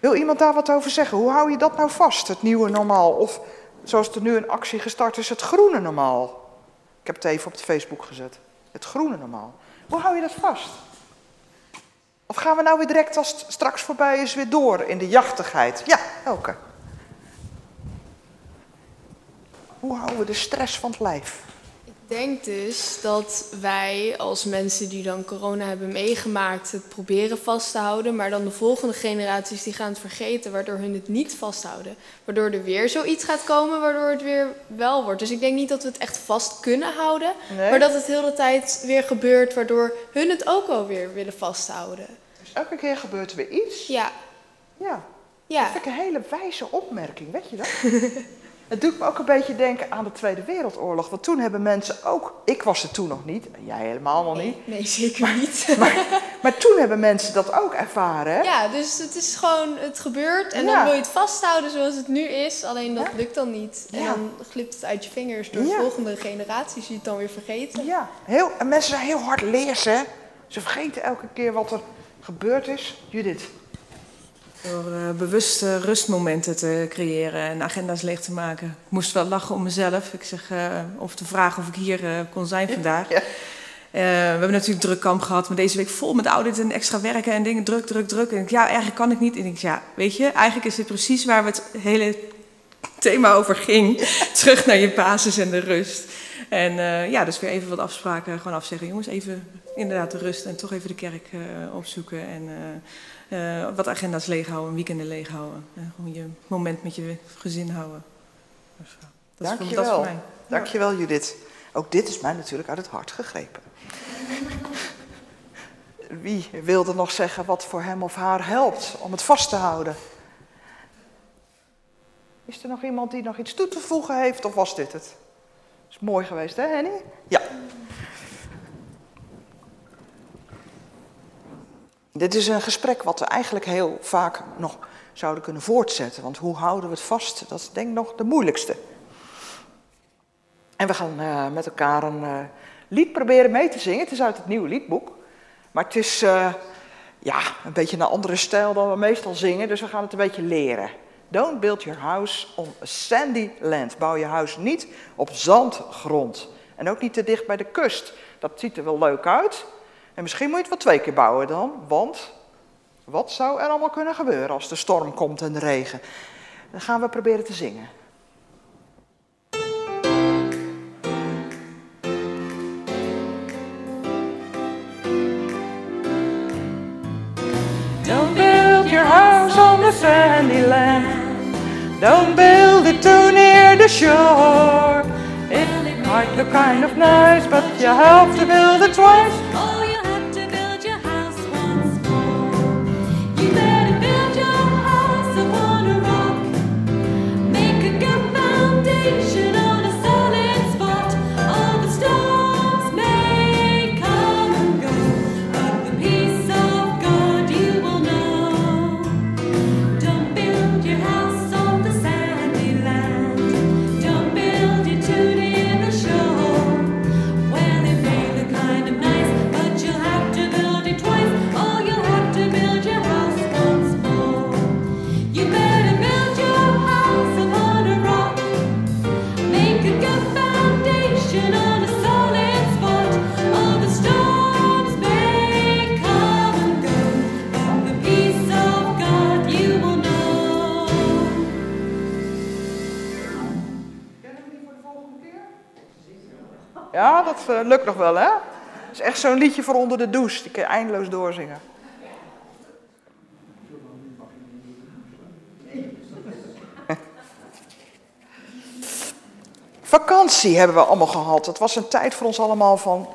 Wil iemand daar wat over zeggen? Hoe hou je dat nou vast, het nieuwe normaal? Of zoals er nu een actie gestart is, het groene normaal. Ik heb het even op het Facebook gezet. Het groene normaal. Hoe hou je dat vast? Of gaan we nou weer direct als het straks voorbij is weer door in de jachtigheid? Ja, Elke. Hoe houden we de stress van het lijf? Ik denk dus dat wij als mensen die dan corona hebben meegemaakt het proberen vast te houden, maar dan de volgende generaties die gaan het vergeten, waardoor hun het niet vasthouden. Waardoor er weer zoiets gaat komen waardoor het weer wel wordt. Dus ik denk niet dat we het echt vast kunnen houden, Nee? maar dat het heel de tijd weer gebeurt waardoor hun het ook wel weer willen vasthouden. Dus elke keer gebeurt er weer iets. Ja. Ja. Ja. Dat vind ik een hele wijze opmerking, weet je dat? Het doet me ook een beetje denken aan de Tweede Wereldoorlog. Want toen hebben mensen ook, ik was er toen nog niet, en jij helemaal nog niet. Nee, zeker niet. Maar, maar toen hebben mensen dat ook ervaren. Hè? Ja, dus het is gewoon, het gebeurt en Ja. dan wil je het vasthouden zoals het nu is, alleen dat lukt dan niet. En Ja. dan glipt het uit je vingers door de volgende generaties die het dan weer vergeten. Ja, heel, en mensen zijn heel hard leers, hè? Ze vergeten elke keer wat er gebeurd is. Judith. Door eh, bewuste rustmomenten te creëren en agenda's leeg te maken. Ik moest wel lachen om mezelf. Ik zeg, eh, of te vragen of ik hier eh, kon zijn vandaag. Ja. We hebben natuurlijk druk kamp gehad, maar deze week vol met audit en extra werken en dingen. Druk, druk, druk. En ik, ja, eigenlijk kan ik niet. En ik denk, ja, weet je, eigenlijk is dit precies waar we het hele thema over ging. Terug naar je basis en de rust. En ja, dus weer even wat afspraken gewoon afzeggen. Jongens, even inderdaad de rust en toch even de kerk opzoeken. En eh, wat agenda's leeghouden, weekenden leeghouden. En gewoon je moment met je gezin houden. Dus, dat, is voor, dat is voor Dankjewel. mij. Dankjewel, Judith. Ook dit is mij natuurlijk uit het hart gegrepen. Wie wilde nog zeggen wat voor hem of haar helpt om het vast te houden? Is er nog iemand die nog iets toe te voegen heeft of was dit het? Is mooi geweest, hè, Henny? Ja. Dit is een gesprek wat we eigenlijk heel vaak nog zouden kunnen voortzetten. Want hoe houden we het vast? Dat is denk ik nog de moeilijkste. En we gaan eh, met elkaar een eh, lied proberen mee te zingen. Het is uit het nieuwe liedboek. Maar het is eh, ja, een beetje een andere stijl dan we meestal zingen. Dus we gaan het een beetje leren. Don't build your house on sandy land. Bouw je huis niet op zandgrond. En ook niet te dicht bij de kust. Dat ziet er wel leuk uit. En misschien moet je het wel twee keer bouwen dan. Want wat zou er allemaal kunnen gebeuren als de storm komt en de regen? Dan gaan we proberen te zingen. Don't build your house on the sandy land. Don't build it too near the shore. It might look kind of nice, but you have to build it twice. Lukt nog wel, hè? Het is echt zo'n liedje voor onder de douche. Die kun je eindeloos doorzingen. Vakantie hebben we allemaal gehad. Het was een tijd voor ons allemaal van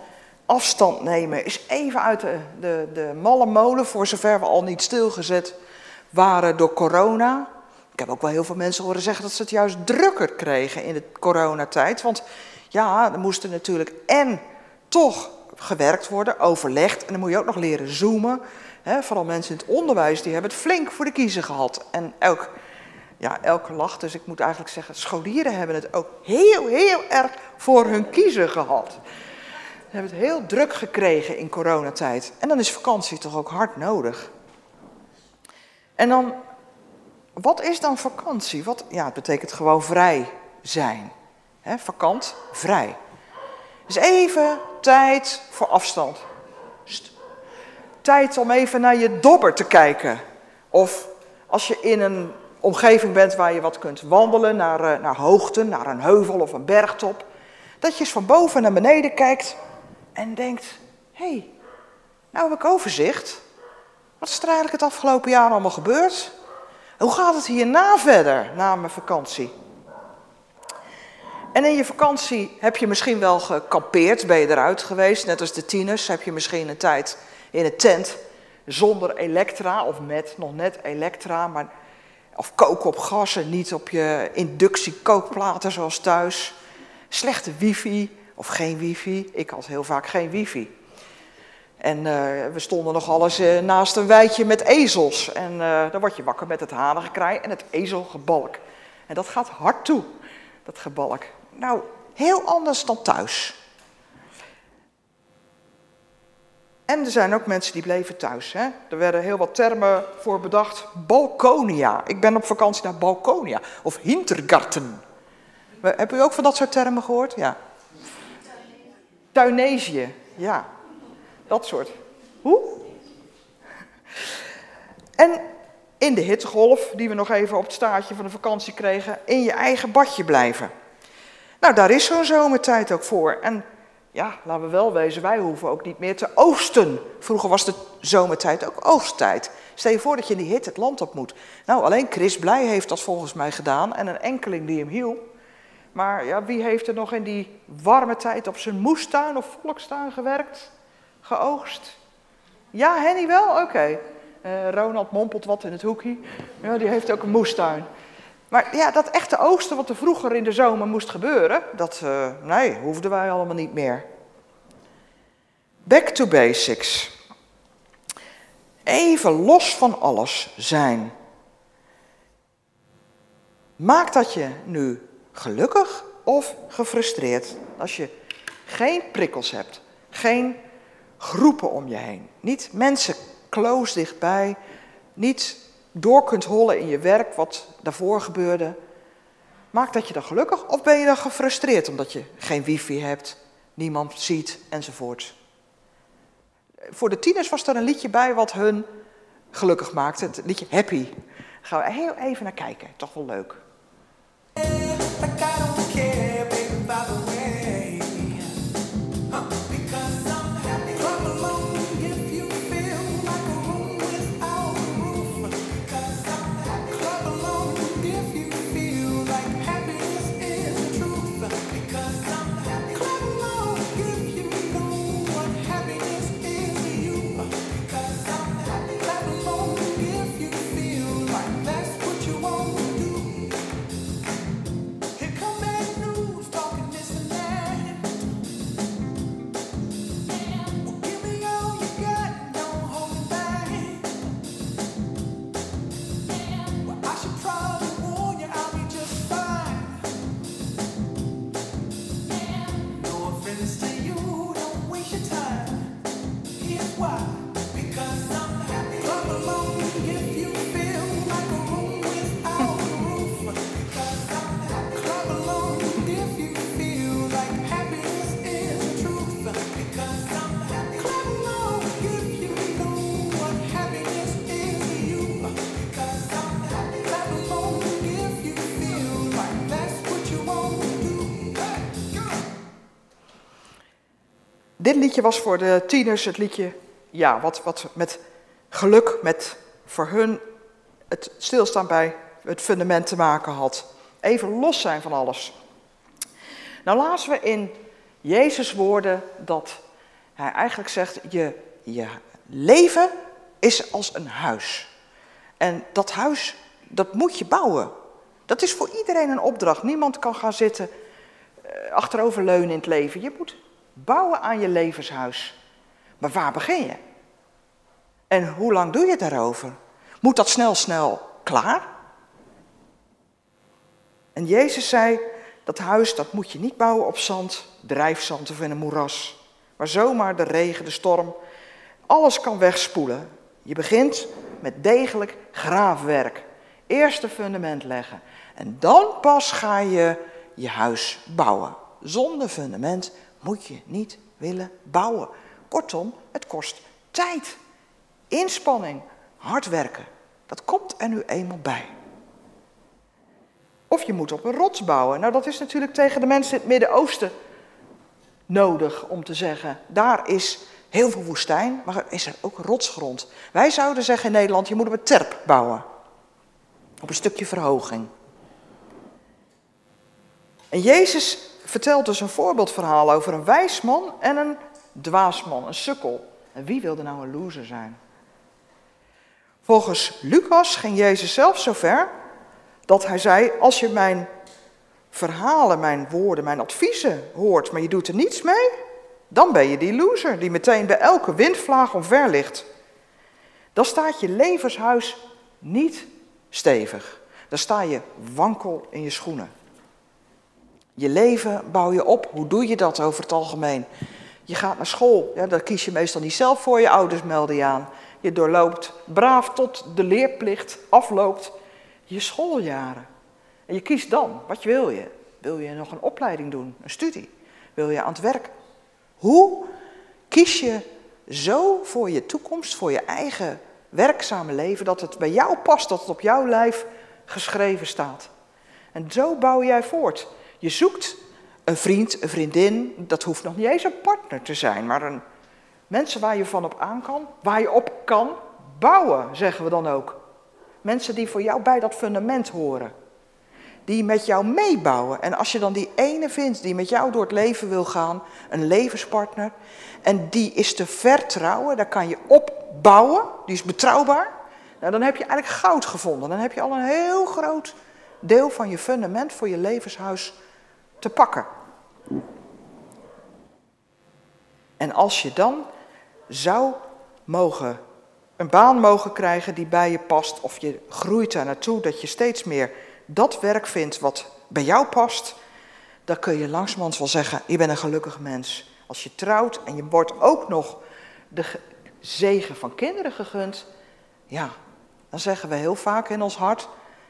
afstand nemen. Is even uit de, de, de malle molen, voor zover we al niet stilgezet waren door corona. Ik heb ook wel heel veel mensen horen zeggen dat ze het juist drukker kregen in de coronatijd. Want ja, er moesten natuurlijk en toch gewerkt worden, overlegd. En dan moet je ook nog leren zoomen. Hè, vooral mensen in het onderwijs, die hebben het flink voor de kiezer gehad. En elk, ja, elke lach, dus ik moet eigenlijk zeggen, scholieren hebben het ook heel, heel erg voor hun kiezer gehad. Ze hebben het heel druk gekregen in coronatijd. En dan is vakantie toch ook hard nodig. En dan, wat is dan vakantie? Wat, ja, het betekent gewoon vrij zijn. Vakant, vrij. Dus even tijd voor afstand. St. Tijd om even naar je dobber te kijken. Of als je in een omgeving bent waar je wat kunt wandelen, naar, eh, naar hoogte, naar een heuvel of een bergtop. Dat je eens van boven naar beneden kijkt en denkt, hé, hey, nou heb ik overzicht. Wat is er eigenlijk het afgelopen jaar allemaal gebeurd? Hoe gaat het hierna verder, na mijn vakantie? En in je vakantie heb je misschien wel gekampeerd, ben je eruit geweest, net als de tieners. Heb je misschien een tijd in een tent zonder elektra of met nog net elektra, maar, of koken op gas en niet op je inductiekookplaten zoals thuis. Slechte wifi of geen wifi. Ik had heel vaak geen wifi. En uh, we stonden nog alles uh, naast een weidje met ezels. En uh, dan word je wakker met het hanengekraai en het ezelgebalk. En dat gaat hard toe, dat gebalk. Nou, heel anders dan thuis. En er zijn ook mensen die bleven thuis. Hè? Er werden heel wat termen voor bedacht. Balkonia. Ik ben op vakantie naar Balkonia. Of Hintergarten. Heb u ook van dat soort termen gehoord? Ja. Tuinesië. Ja. Dat soort. Hoe? En in de hittegolf, die we nog even op het staartje van de vakantie kregen, in je eigen badje blijven. Nou, daar is zo'n zomertijd ook voor. En ja, laten we wel wezen, wij hoeven ook niet meer te oosten. Vroeger was de zomertijd ook oogsttijd. Stel je voor dat je in die hit het land op moet. Nou, alleen Chris Blij heeft dat volgens mij gedaan en een enkeling die hem hielp. Maar ja, wie heeft er nog in die warme tijd op zijn moestuin of volkstuin gewerkt? Geoogst? Ja, Henny wel? Oké. Uh, Ronald mompelt wat in het hoekje. Ja, die heeft ook een moestuin. Maar ja, dat echte oogsten wat er vroeger in de zomer moest gebeuren, dat, uh, nee, hoefden wij allemaal niet meer. Back to basics. Even los van alles zijn. Maakt dat je nu gelukkig of gefrustreerd als je geen prikkels hebt, geen groepen om je heen, niet mensen close dichtbij, niet door kunt hollen in je werk wat daarvoor gebeurde. Maakt dat je dan gelukkig of ben je dan gefrustreerd omdat je geen wifi hebt, niemand ziet enzovoort. Voor de tieners was er een liedje bij wat hun gelukkig maakte, het liedje Happy. Gaan we heel even naar kijken, toch wel leuk. Liedje was voor de tieners het liedje, ja, wat, wat met geluk, met voor hun het stilstaan bij het fundament te maken had. Even los zijn van alles. Nou lazen we in Jezus' woorden dat hij eigenlijk zegt, je, je leven is als een huis. En dat huis, dat moet je bouwen. Dat is voor iedereen een opdracht. Niemand kan gaan zitten eh, achteroverleunen in het leven. Je moet bouwen aan je levenshuis. Maar waar begin je? En hoe lang doe je daarover? Moet dat snel, snel klaar? En Jezus zei, dat huis dat moet je niet bouwen op zand, drijfzand of in een moeras. Waar zomaar de regen, de storm, alles kan wegspoelen. Je begint met degelijk graafwerk. Eerst een fundament leggen. En dan pas ga je je huis bouwen. Zonder fundament moet je niet willen bouwen. Kortom, het kost tijd, inspanning, hard werken. Dat komt er nu eenmaal bij. Of je moet op een rots bouwen. Nou, dat is natuurlijk tegen de mensen in het Midden-Oosten nodig om te zeggen. Daar is heel veel woestijn, maar er is er ook rotsgrond. Wij zouden zeggen in Nederland, je moet op een terp bouwen. Op een stukje verhoging. En Jezus vertelt dus een voorbeeldverhaal over een wijsman en een dwaasman, een sukkel. En wie wilde nou een loser zijn? Volgens Lucas ging Jezus zelf zo ver dat hij zei: Als je mijn verhalen, mijn woorden, mijn adviezen hoort, maar je doet er niets mee, dan ben je die loser die meteen bij elke windvlaag omver ligt. Dan staat je levenshuis niet stevig. Dan sta je wankel in je schoenen. Je leven bouw je op. Hoe doe je dat over het algemeen? Je gaat naar school. Ja, daar kies je meestal niet zelf voor. Je ouders melden je aan. Je doorloopt braaf tot de leerplicht afloopt je schooljaren. En je kiest dan, wat wil je? Wil je nog een opleiding doen, een studie? Wil je aan het werk? Hoe kies je zo voor je toekomst, voor je eigen werkzame leven, dat het bij jou past, dat het op jouw lijf geschreven staat? En zo bouw jij voort. Je zoekt een vriend, een vriendin, dat hoeft nog niet eens een partner te zijn, maar een mensen waar je van op aan kan, waar je op kan bouwen, zeggen we dan ook. Mensen die voor jou bij dat fundament horen. Die met jou meebouwen. En als je dan die ene vindt die met jou door het leven wil gaan, een levenspartner, en die is te vertrouwen, daar kan je opbouwen, die is betrouwbaar, nou, dan heb je eigenlijk goud gevonden. Dan heb je al een heel groot deel van je fundament voor je levenshuis te pakken. En als je dan zou mogen, een baan mogen krijgen die bij je past, of je groeit daar naartoe, dat je steeds meer dat werk vindt wat bij jou past, dan kun je langzamerhand wel zeggen, je bent een gelukkig mens. Als je trouwt en je wordt ook nog de ge- zegen van kinderen gegund, ja, dan zeggen we heel vaak in ons hart,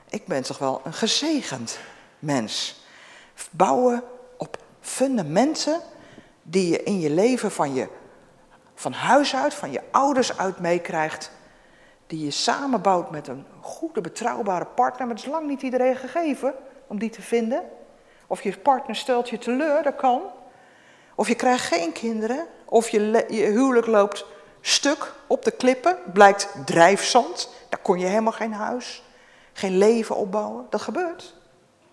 ik ben toch wel een gezegend mens. Bouwen op fundamenten die je in je leven van je van huis uit, van je ouders uit meekrijgt, die je samenbouwt met een goede, betrouwbare partner. Maar het is lang niet iedereen gegeven om die te vinden. Of je partner stelt je teleur, dat kan. Of je krijgt geen kinderen, of je, huwelijk loopt stuk op de klippen, blijkt drijfzand, daar kon je helemaal geen huis, geen leven opbouwen. Dat gebeurt.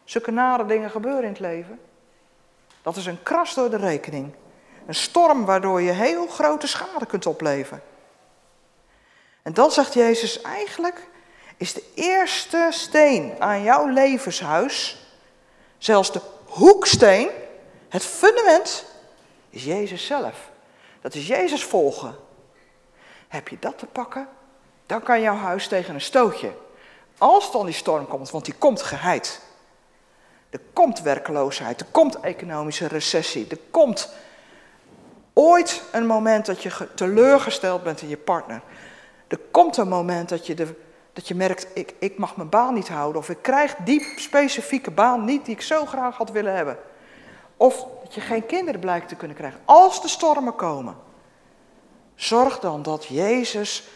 Zulke nare dingen gebeuren in het leven. Dat is een kras door de rekening. Een storm waardoor je heel grote schade kunt opleveren. En dan zegt Jezus, eigenlijk is de eerste steen aan jouw levenshuis, zelfs de hoeksteen, het fundament, is Jezus zelf. Dat is Jezus volgen. Heb je dat te pakken, dan kan jouw huis tegen een stootje. Als dan die storm komt, want die komt geheid. Er komt werkloosheid, er komt economische recessie, er komt ooit een moment dat je ge- teleurgesteld bent in je partner. Er komt een moment dat je, de, dat je merkt, ik, ik mag mijn baan niet houden. Of ik krijg die specifieke baan niet die ik zo graag had willen hebben. Of dat je geen kinderen blijkt te kunnen krijgen. Als de stormen komen, zorg dan dat Jezus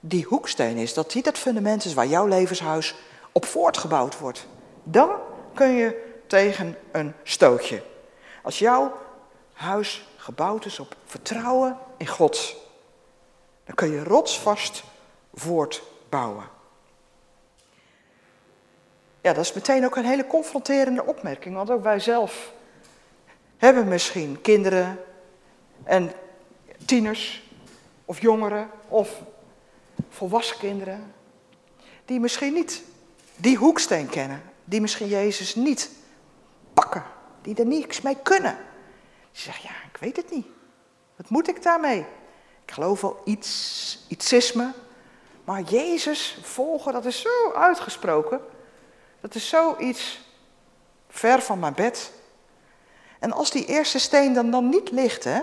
die hoeksteen is. Dat die dat fundament is waar jouw levenshuis op voortgebouwd wordt. Dan kun je tegen een stootje. Als jouw huis gebouwd is op vertrouwen in God, dan kun je rotsvast voortbouwen. Ja, dat is meteen ook een hele confronterende opmerking, want ook wij zelf hebben misschien kinderen en tieners of jongeren of volwassen kinderen die misschien niet die hoeksteen kennen, die misschien Jezus niet pakken, die er niks mee kunnen. Die zeggen, ja, ik weet het niet. Wat moet ik daarmee? Ik geloof wel iets, ietsisme, maar Jezus volgen, dat is zo uitgesproken. Dat is zoiets ver van mijn bed. En als die eerste steen dan, dan niet ligt, hè,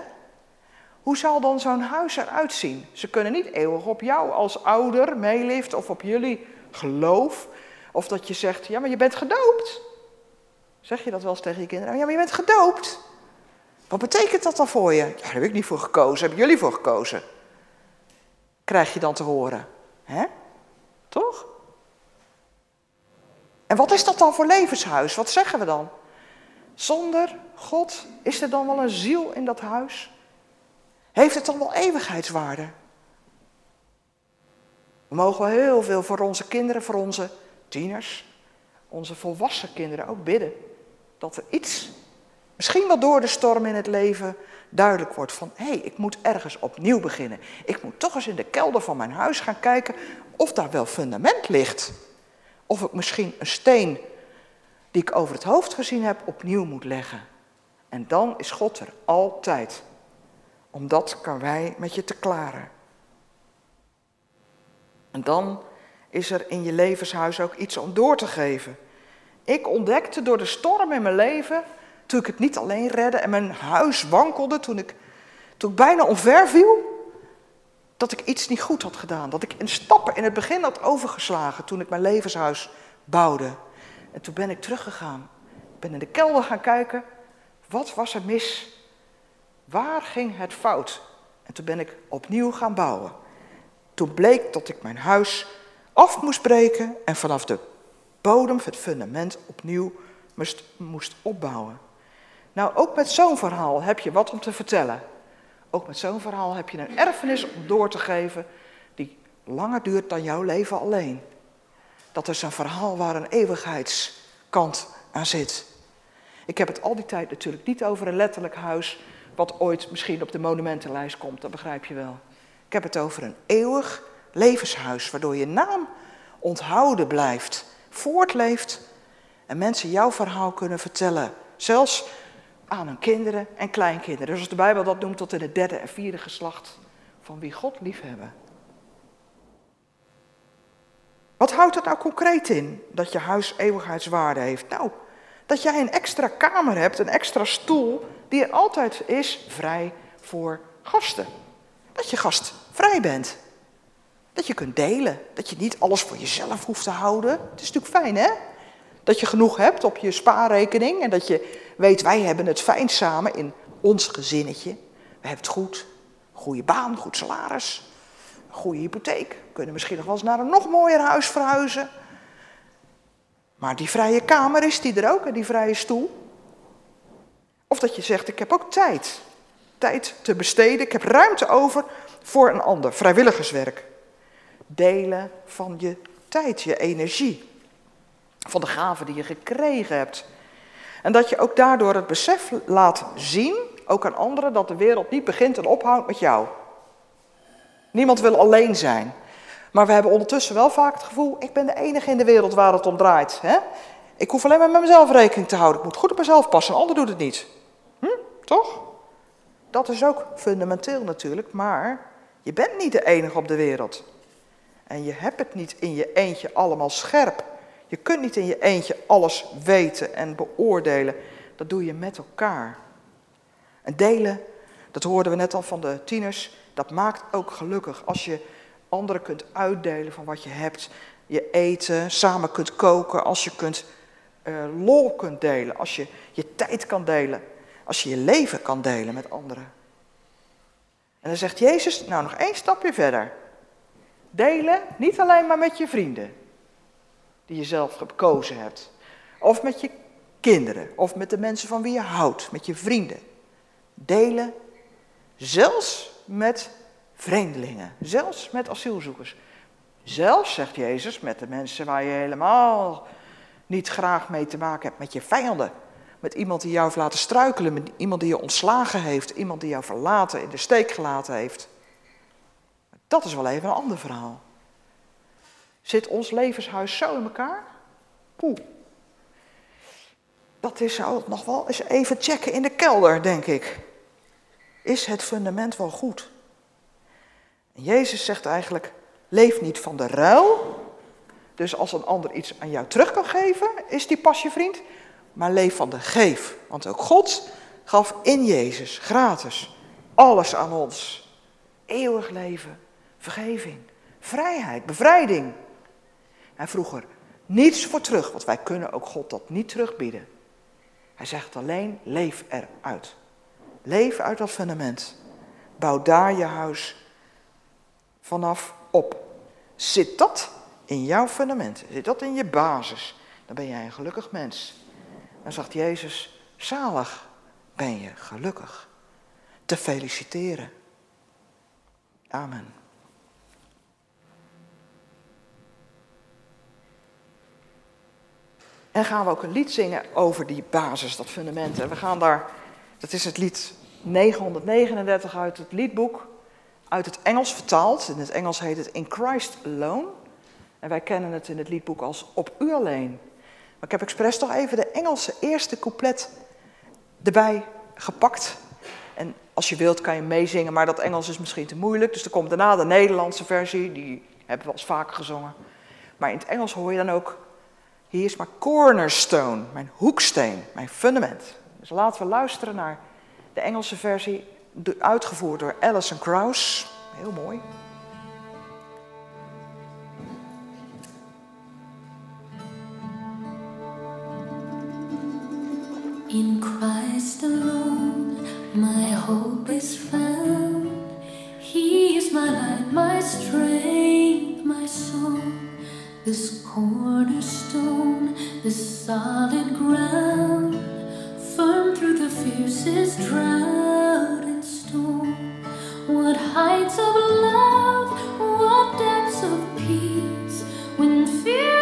hoe zal dan zo'n huis eruit zien? Ze kunnen niet eeuwig op jou als ouder meeliften of op jullie geloof. Of dat je zegt, ja, maar je bent gedoopt. Zeg je dat wel eens tegen je kinderen? Ja, maar je bent gedoopt. Wat betekent dat dan voor je? Daar heb ik niet voor gekozen, hebben jullie voor gekozen. Krijg je dan te horen. hè? Toch? En wat is dat dan voor levenshuis? Wat zeggen we dan? Zonder God is er dan wel een ziel in dat huis? Heeft het dan wel eeuwigheidswaarde? We mogen wel heel veel voor onze kinderen, voor onze tieners, onze volwassen kinderen ook bidden. Dat er iets, misschien wel door de storm in het leven, duidelijk wordt van hé, hey, ik moet ergens opnieuw beginnen. Ik moet toch eens in de kelder van mijn huis gaan kijken of daar wel fundament ligt. Of ik misschien een steen die ik over het hoofd gezien heb opnieuw moet leggen. En dan is God er altijd. Om dat kan wij met je te klaren. En dan is er in je levenshuis ook iets om door te geven. Ik ontdekte door de storm in mijn leven, toen ik het niet alleen redde en mijn huis wankelde, toen ik, toen ik bijna omver viel, dat ik iets niet goed had gedaan. Dat ik in stappen in het begin had overgeslagen toen ik mijn levenshuis bouwde. En toen ben ik teruggegaan. Ik ben in de kelder gaan kijken, wat was er mis? Waar ging het fout? En toen ben ik opnieuw gaan bouwen. Toen bleek dat ik mijn huis af moest breken en vanaf de bodem, het fundament, opnieuw moest, moest opbouwen. Nou, ook met zo'n verhaal heb je wat om te vertellen. Ook met zo'n verhaal heb je een erfenis om door te geven die langer duurt dan jouw leven alleen. Dat is een verhaal waar een eeuwigheidskant aan zit. Ik heb het al die tijd natuurlijk niet over een letterlijk huis wat ooit misschien op de monumentenlijst komt, dat begrijp je wel. Ik heb het over een eeuwig levenshuis, waardoor je naam onthouden blijft, voortleeft en mensen jouw verhaal kunnen vertellen. Zelfs aan hun kinderen en kleinkinderen. Dus als de Bijbel dat noemt tot in het derde en vierde geslacht van wie God liefhebben. Wat houdt dat nou concreet in, dat je huis eeuwigheidswaarde heeft? Nou, dat jij een extra kamer hebt, een extra stoel, die er altijd is vrij voor gasten. Dat je gastvrij bent. Dat je kunt delen. Dat je niet alles voor jezelf hoeft te houden. Het is natuurlijk fijn, hè? Dat je genoeg hebt op je spaarrekening en dat je weet, wij hebben het fijn samen in ons gezinnetje. We hebben het goed. Goede baan, goed salaris, goede hypotheek. Kunnen misschien nog wel eens naar een nog mooier huis verhuizen. Maar die vrije kamer is die er ook en die vrije stoel. Of dat je zegt, ik heb ook tijd. Tijd te besteden. Ik heb ruimte over voor een ander. Vrijwilligerswerk. Delen van je tijd, je energie. Van de gaven die je gekregen hebt. En dat je ook daardoor het besef laat zien, ook aan anderen, dat de wereld niet begint en ophoudt met jou. Niemand wil alleen zijn. Maar we hebben ondertussen wel vaak het gevoel, ik ben de enige in de wereld waar het om draait. Hè? Ik hoef alleen maar met mezelf rekening te houden. Ik moet goed op mezelf passen, een ander doet het niet. Hm? Toch? Dat is ook fundamenteel natuurlijk, maar je bent niet de enige op de wereld. En je hebt het niet in je eentje allemaal scherp. Je kunt niet in je eentje alles weten en beoordelen. Dat doe je met elkaar. En delen, dat hoorden we net al van de tieners, dat maakt ook gelukkig. Als je anderen kunt uitdelen van wat je hebt. Je eten, samen kunt koken, als je kunt uh, lol kunt delen, als je je tijd kan delen, als je je leven kan delen met anderen. En dan zegt Jezus, nou nog één stapje verder. Delen niet alleen maar met je vrienden, die je zelf gekozen hebt. Of met je kinderen, of met de mensen van wie je houdt, met je vrienden. Delen Zelfs met vreemdelingen, zelfs met asielzoekers. Zelfs, zegt Jezus, met de mensen waar je helemaal niet graag mee te maken hebt, met je vijanden. Met iemand die jou heeft laten struikelen, met iemand die je ontslagen heeft, iemand die jou verlaten, in de steek gelaten heeft. Dat is wel even een ander verhaal. Zit ons levenshuis zo in elkaar? Poeh. Dat is zou nog wel eens even checken in de kelder, denk ik. Is het fundament wel goed? En Jezus zegt eigenlijk, leef niet van de ruil. Dus als een ander iets aan jou terug kan geven, is die pas je vriend. Maar leef van de geef. Want ook God gaf in Jezus, gratis, alles aan ons. Eeuwig leven, vergeving, vrijheid, bevrijding. En vroeger niets voor terug, want wij kunnen ook God dat niet terugbieden. Hij zegt alleen, leef eruit. Leef uit dat fundament. Bouw daar je huis vanaf op. Zit dat in jouw fundament, zit dat in je basis, dan ben jij een gelukkig mens. Dan zegt Jezus, zalig ben je, gelukkig. Te feliciteren. Amen. En gaan we ook een lied zingen over die basis, dat fundament. En we gaan daar, dat is het lied 939 uit het liedboek, uit het Engels vertaald. In het Engels heet het In Christ Alone. En wij kennen het in het liedboek als Op U alleen. Maar ik heb expres toch even de Engelse eerste couplet erbij gepakt. En als je wilt kan je meezingen, maar dat Engels is misschien te moeilijk. Dus er komt daarna de Nederlandse versie, die hebben we al eens vaker gezongen. Maar in het Engels hoor je dan ook Hier is mijn cornerstone, mijn hoeksteen, mijn fundament. Dus laten we luisteren naar de Engelse versie, uitgevoerd door Alison Krauss. Heel mooi. In Christ alone, my hope is found. He is my light, my strength, my song. This cornerstone, this solid ground, firm through the fiercest drought and storm. What heights of love, what depths of peace, when fears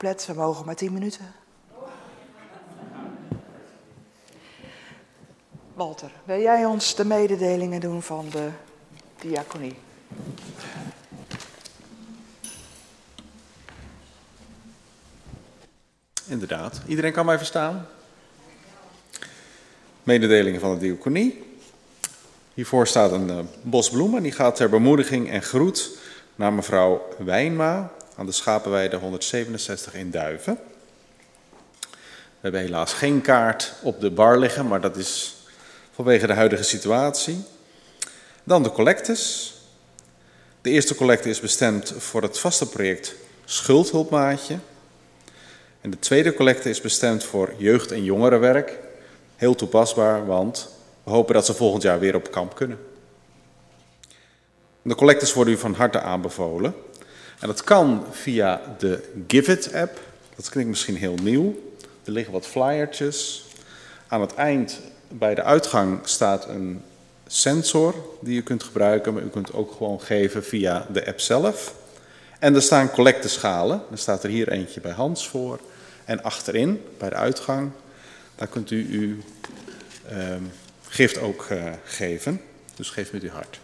Couplet, we mogen maar tien minuten. Walter, wil jij ons de mededelingen doen van de diaconie? Inderdaad. Iedereen kan mij verstaan? Mededelingen van de diaconie. Hiervoor staat een eh, bos bloemen. Die gaat ter bemoediging en groet naar mevrouw Wijnma aan de Schapenweide 167 in Duiven. We hebben helaas geen kaart op de bar liggen, maar dat is vanwege de huidige situatie. Dan de collectes. De eerste collecte is bestemd voor het vaste project Schuldhulpmaatje. En de tweede collecte is bestemd voor jeugd- en jongerenwerk. Heel toepasbaar, want we hopen dat ze volgend jaar weer op kamp kunnen. De collectes worden u van harte aanbevolen. En dat kan via de Give It app. Dat klinkt misschien heel nieuw. Er liggen wat flyertjes. Aan het eind bij de uitgang staat een sensor die u kunt gebruiken, maar u kunt ook gewoon geven via de app zelf. En er staan collecteschalen. Er staat er hier eentje bij Hans voor. En achterin, bij de uitgang, daar kunt u uw ehm, gift ook eh, geven. Dus geef met uw hart.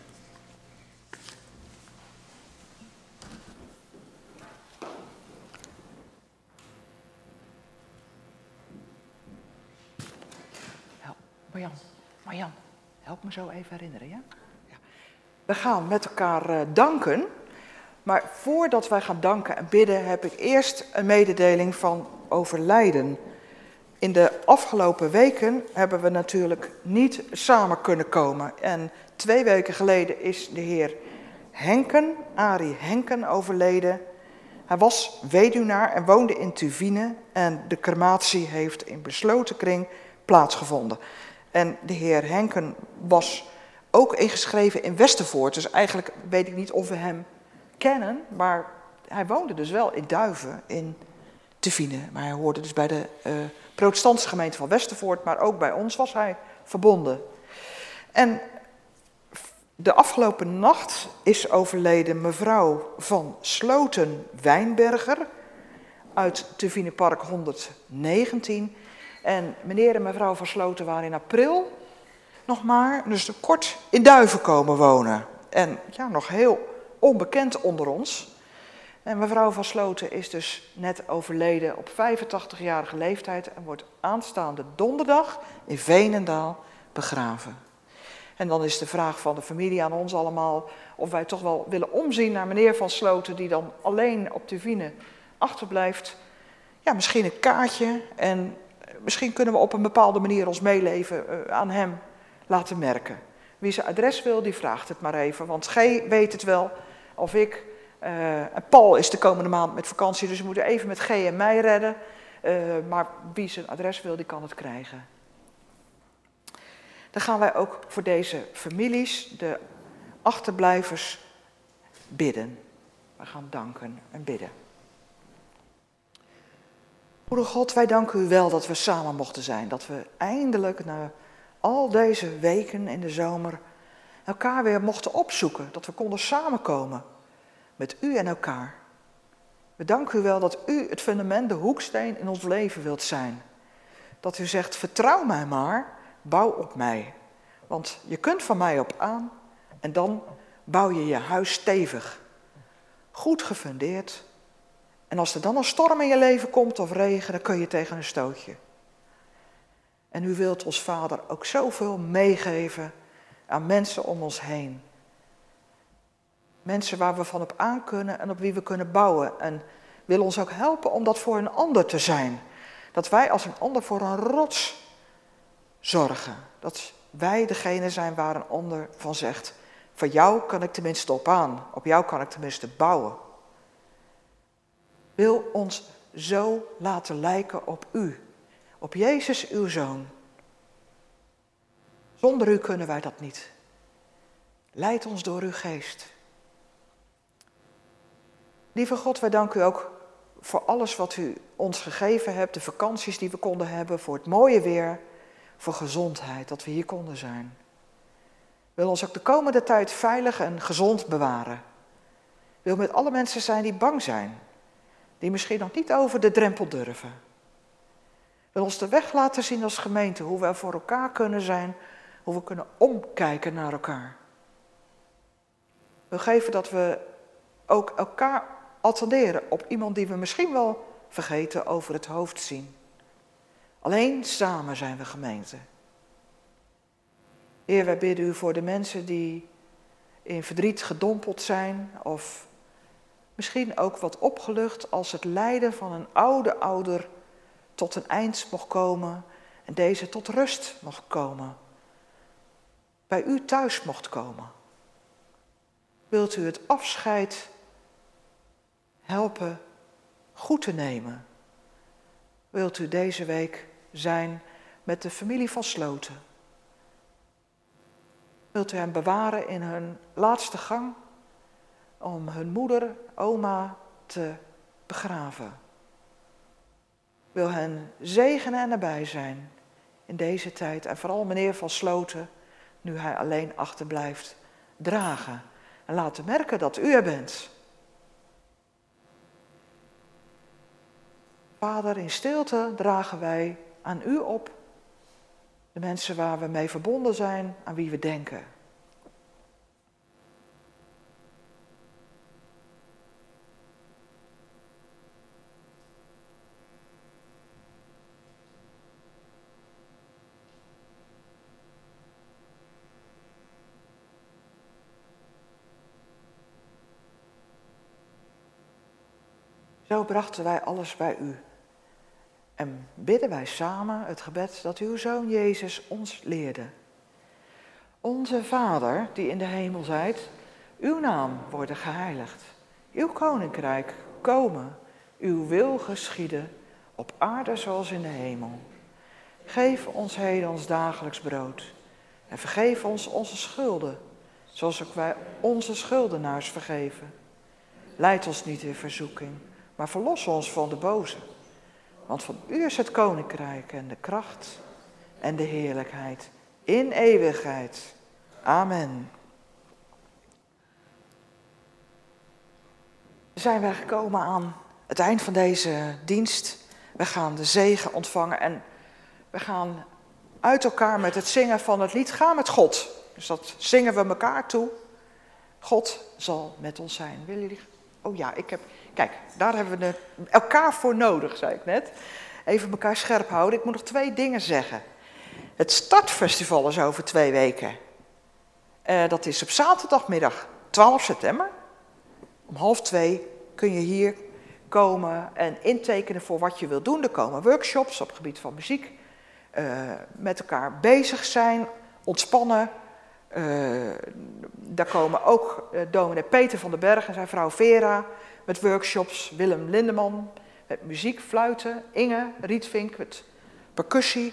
Marjan, Marjan, help me zo even herinneren, ja? ja. We gaan met elkaar eh, danken. Maar voordat wij gaan danken en bidden, heb ik eerst een mededeling van overlijden. In de afgelopen weken hebben we natuurlijk niet samen kunnen komen. En twee weken geleden is de heer Henken, Arie Henken, overleden. Hij was weduwnaar en woonde in Tuvine. En de crematie heeft in besloten kring plaatsgevonden. En de heer Henken was ook ingeschreven in Westervoort. Dus eigenlijk weet ik niet of we hem kennen. Maar hij woonde dus wel in Duiven, in Tuvine. Maar hij hoorde dus bij de uh, protestantse gemeente van Westervoort. Maar ook bij ons was hij verbonden. En de afgelopen nacht is overleden mevrouw van Sloten Wijnberger uit Tuvine Park 119. En meneer en mevrouw van Sloten waren in april nog maar, dus kort in Duiven komen wonen. En ja, nog heel onbekend onder ons. En mevrouw van Sloten is dus net overleden op 85-jarige leeftijd en wordt aanstaande donderdag in Veenendaal begraven. En dan is de vraag van de familie aan ons allemaal of wij toch wel willen omzien naar meneer van Sloten die dan alleen op Tuvine achterblijft. Ja, misschien een kaartje en misschien kunnen we op een bepaalde manier ons meeleven uh, aan hem laten merken. Wie zijn adres wil, die vraagt het maar even. Want G weet het wel, of ik. Uh, en Paul is de komende maand met vakantie, dus we moeten even met G en mij redden. Uh, maar wie zijn adres wil, die kan het krijgen. Dan gaan wij ook voor deze families, de achterblijvers, bidden. We gaan danken en bidden. Goede God, wij danken u wel dat we samen mochten zijn. Dat we eindelijk na al deze weken in de zomer elkaar weer mochten opzoeken. Dat we konden samenkomen met u en elkaar. We danken u wel dat u het fundament, de hoeksteen in ons leven wilt zijn. Dat u zegt, vertrouw mij maar, bouw op mij. Want je kunt van mij op aan en dan bouw je je huis stevig. Goed gefundeerd. En als er dan een storm in je leven komt of regen, dan kun je tegen een stootje. En u wilt ons Vader ook zoveel meegeven aan mensen om ons heen. Mensen waar we van op aan kunnen en op wie we kunnen bouwen. En wil ons ook helpen om dat voor een ander te zijn. Dat wij als een ander voor een rots zorgen. Dat wij degene zijn waar een ander van zegt: Van jou kan ik tenminste op aan, op jou kan ik tenminste bouwen. Wil ons zo laten lijken op u, op Jezus, uw zoon. Zonder u kunnen wij dat niet. Leid ons door uw geest. Lieve God, wij danken u ook voor alles wat u ons gegeven hebt, de vakanties die we konden hebben, voor het mooie weer, voor gezondheid, dat we hier konden zijn. Wil ons ook de komende tijd veilig en gezond bewaren. Wil met alle mensen zijn die bang zijn, die misschien nog niet over de drempel durven. Wil ons de weg laten zien als gemeente, hoe we voor elkaar kunnen zijn, hoe we kunnen omkijken naar elkaar. Wil geven dat we ook elkaar attenderen op iemand die we misschien wel vergeten over het hoofd zien. Alleen samen zijn we gemeente. Heer, wij bidden u voor de mensen die in verdriet gedompeld zijn of misschien ook wat opgelucht als het lijden van een oude ouder tot een eind mocht komen en deze tot rust mocht komen. Bij u thuis mocht komen. wilt u het afscheid helpen goed te nemen? Wilt u deze week zijn met de familie van Sloten? Wilt u hen bewaren in hun laatste gang om hun moeder, oma te begraven? Wil hen zegenen en erbij zijn in deze tijd en vooral meneer van Sloten, nu hij alleen achterblijft, dragen en laten merken dat u er bent. Vader, in stilte dragen wij aan u op de mensen waar we mee verbonden zijn, aan wie we denken. Zo brachten wij alles bij u. En bidden wij samen het gebed dat uw zoon Jezus ons leerde. Onze Vader, die in de hemel zijt, uw naam worden geheiligd. Uw koninkrijk komen, uw wil geschieden, op aarde zoals in de hemel. Geef ons heden ons dagelijks brood. En vergeef ons onze schulden, zoals ook wij onze schuldenaars vergeven. Leid ons niet in verzoeking, maar verlos ons van de boze. Want van u is het koninkrijk en de kracht en de heerlijkheid in eeuwigheid. Amen. Zijn wij gekomen aan het eind van deze dienst. We gaan de zegen ontvangen en we gaan uit elkaar met het zingen van het lied Ga met God. Dus dat zingen we elkaar toe. God zal met ons zijn. Willen jullie? Oh ja, ik heb. Kijk, daar hebben we elkaar voor nodig, zei ik net. Even elkaar scherp houden. Ik moet nog twee dingen zeggen. Het Startfestival is over twee weken. Uh, dat is op zaterdagmiddag 12 september. Om half twee kun je hier komen en intekenen voor wat je wilt doen. Er komen workshops op het gebied van muziek. Uh, met elkaar bezig zijn, ontspannen. Uh, daar komen ook uh, dominee Peter van den Berg en zijn vrouw Vera met workshops. Willem Lindeman met muziek, fluiten. Inge Rietvink met percussie.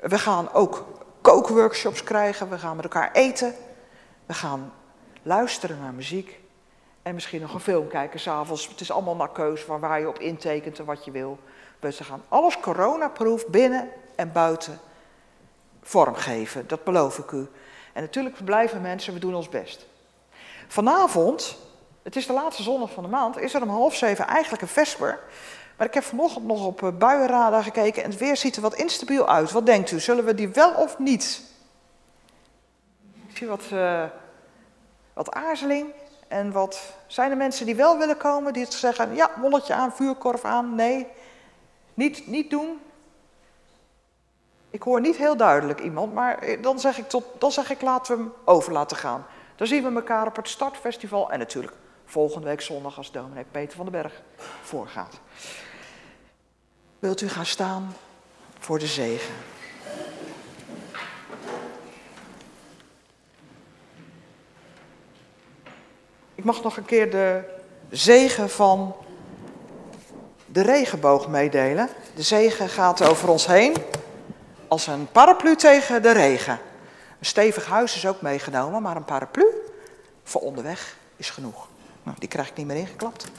We gaan ook kookworkshops krijgen. We gaan met elkaar eten. We gaan luisteren naar muziek. En misschien nog een film kijken s'avonds. Het is allemaal naar keus van waar je op intekent en wat je wil. We gaan alles coronaproof binnen en buiten vormgeven. Dat beloof ik u. En natuurlijk blijven mensen, we doen ons best. Vanavond, het is de laatste zondag van de maand, is er om half zeven eigenlijk een vesper. Maar ik heb vanochtend nog op buienradar gekeken en het weer ziet er wat instabiel uit. Wat denkt u, zullen we die wel of niet? Ik zie wat, uh, wat aarzeling en wat... Zijn er mensen die wel willen komen, die zeggen, ja, molletje aan, vuurkorf aan, nee, niet, niet doen. Ik hoor niet heel duidelijk iemand, maar dan zeg ik, tot, dan zeg ik laten we hem over laten gaan. Dan zien we elkaar op het startfestival en natuurlijk volgende week zondag als dominee Peter van den Berg voorgaat. Wilt u gaan staan voor de zegen? Ik mag nog een keer de zegen van de regenboog meedelen. De zegen gaat over ons heen als een paraplu tegen de regen. Een stevig huis is ook meegenomen, maar een paraplu voor onderweg is genoeg. Nou, die krijg ik niet meer ingeklapt.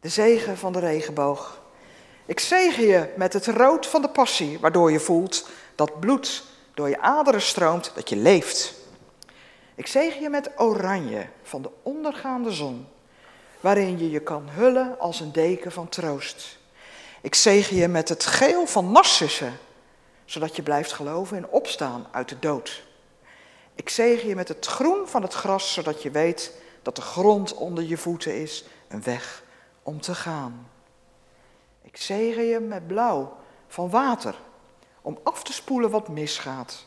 De zegen van de regenboog. Ik zegen je met het rood van de passie, waardoor je voelt dat bloed door je aderen stroomt, dat je leeft. Ik zegen je met oranje van de ondergaande zon, waarin je je kan hullen als een deken van troost. Ik zegen je met het geel van narcissen, zodat je blijft geloven in opstaan uit de dood. Ik zegen je met het groen van het gras, zodat je weet dat de grond onder je voeten is, een weg om te gaan. Ik zegen je met blauw van water, om af te spoelen wat misgaat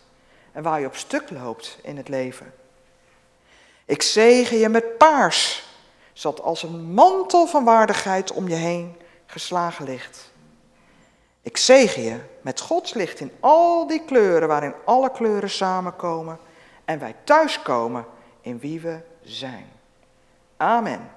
en waar je op stuk loopt in het leven. Ik zegen je met paars, zodat als een mantel van waardigheid om je heen geslagen ligt. Ik zegen je met Gods licht in al die kleuren waarin alle kleuren samenkomen en wij thuiskomen in wie we zijn. Amen.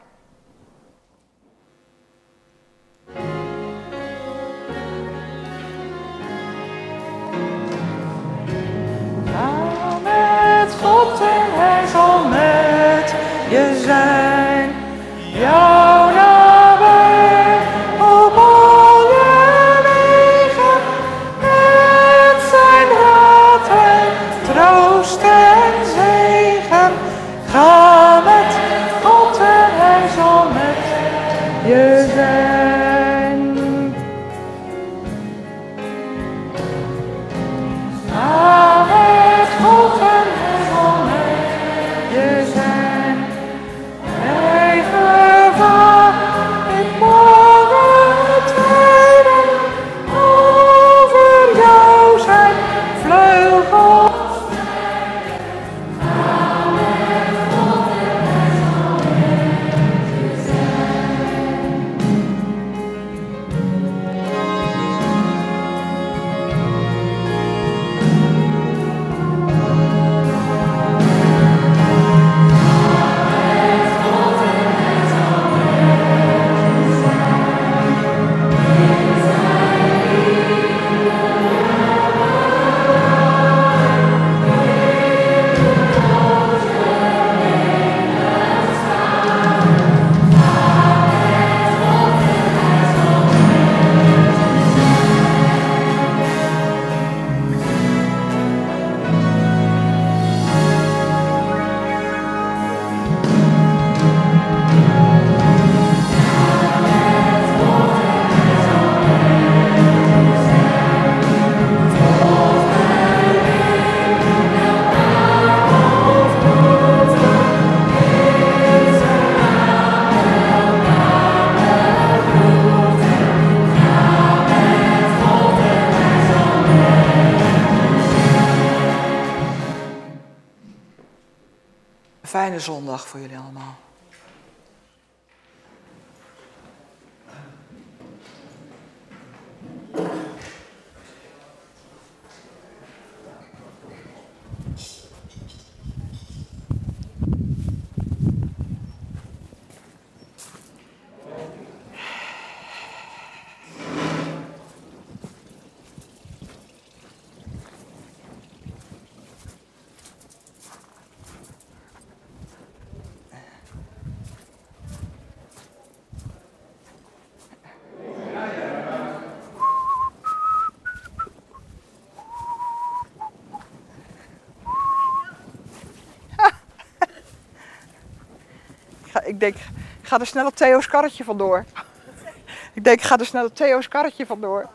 Ga met God en hij zal met je zijn. Ik, denk, ik ga er snel op Theo's karretje vandoor. Ik denk, ik ga er snel op Theo's karretje vandoor.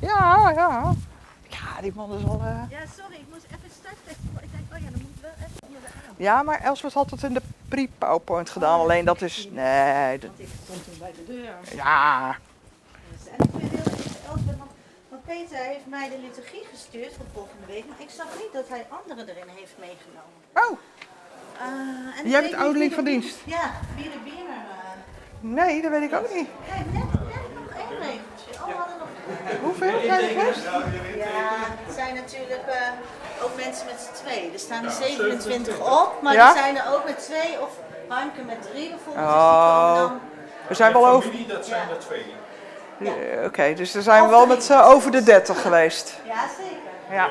Ja, ja. Ja, die man is al... eh, Ja, sorry, ik moest even starttesten. Ik denk, oh ja, dan moet ik wel even onder de arm. Ja, maar Elsbeth had het in de pre-PowerPoint gedaan. Alleen dat is... Nee, dat... Ik stond toen bij de deur. Ja. En ik vind heel erg Elsbeth, want, want Peter heeft mij de liturgie gestuurd voor volgende week, maar ik zag niet dat hij anderen erin heeft meegenomen. Oh. Uh, en Jij bent ouderling van dienst? Ja, wie de biener. eh Nee, dat weet ik ook niet. Kijk, net, net nog één regeltje. Oh, we hadden nog. Hoeveel zijn er best? Ja, het zijn natuurlijk eh, ook mensen met z'n twee. Er staan er 27 op, maar Ja? er zijn er ook met twee of Hanke met drie bijvoorbeeld. Dus die komen Oh. dan. We zijn wel over... Familie, dat zijn er twee. Eh, Oké, dus er zijn we wel met z'n over de 30 geweest. Ja, zeker. Ja.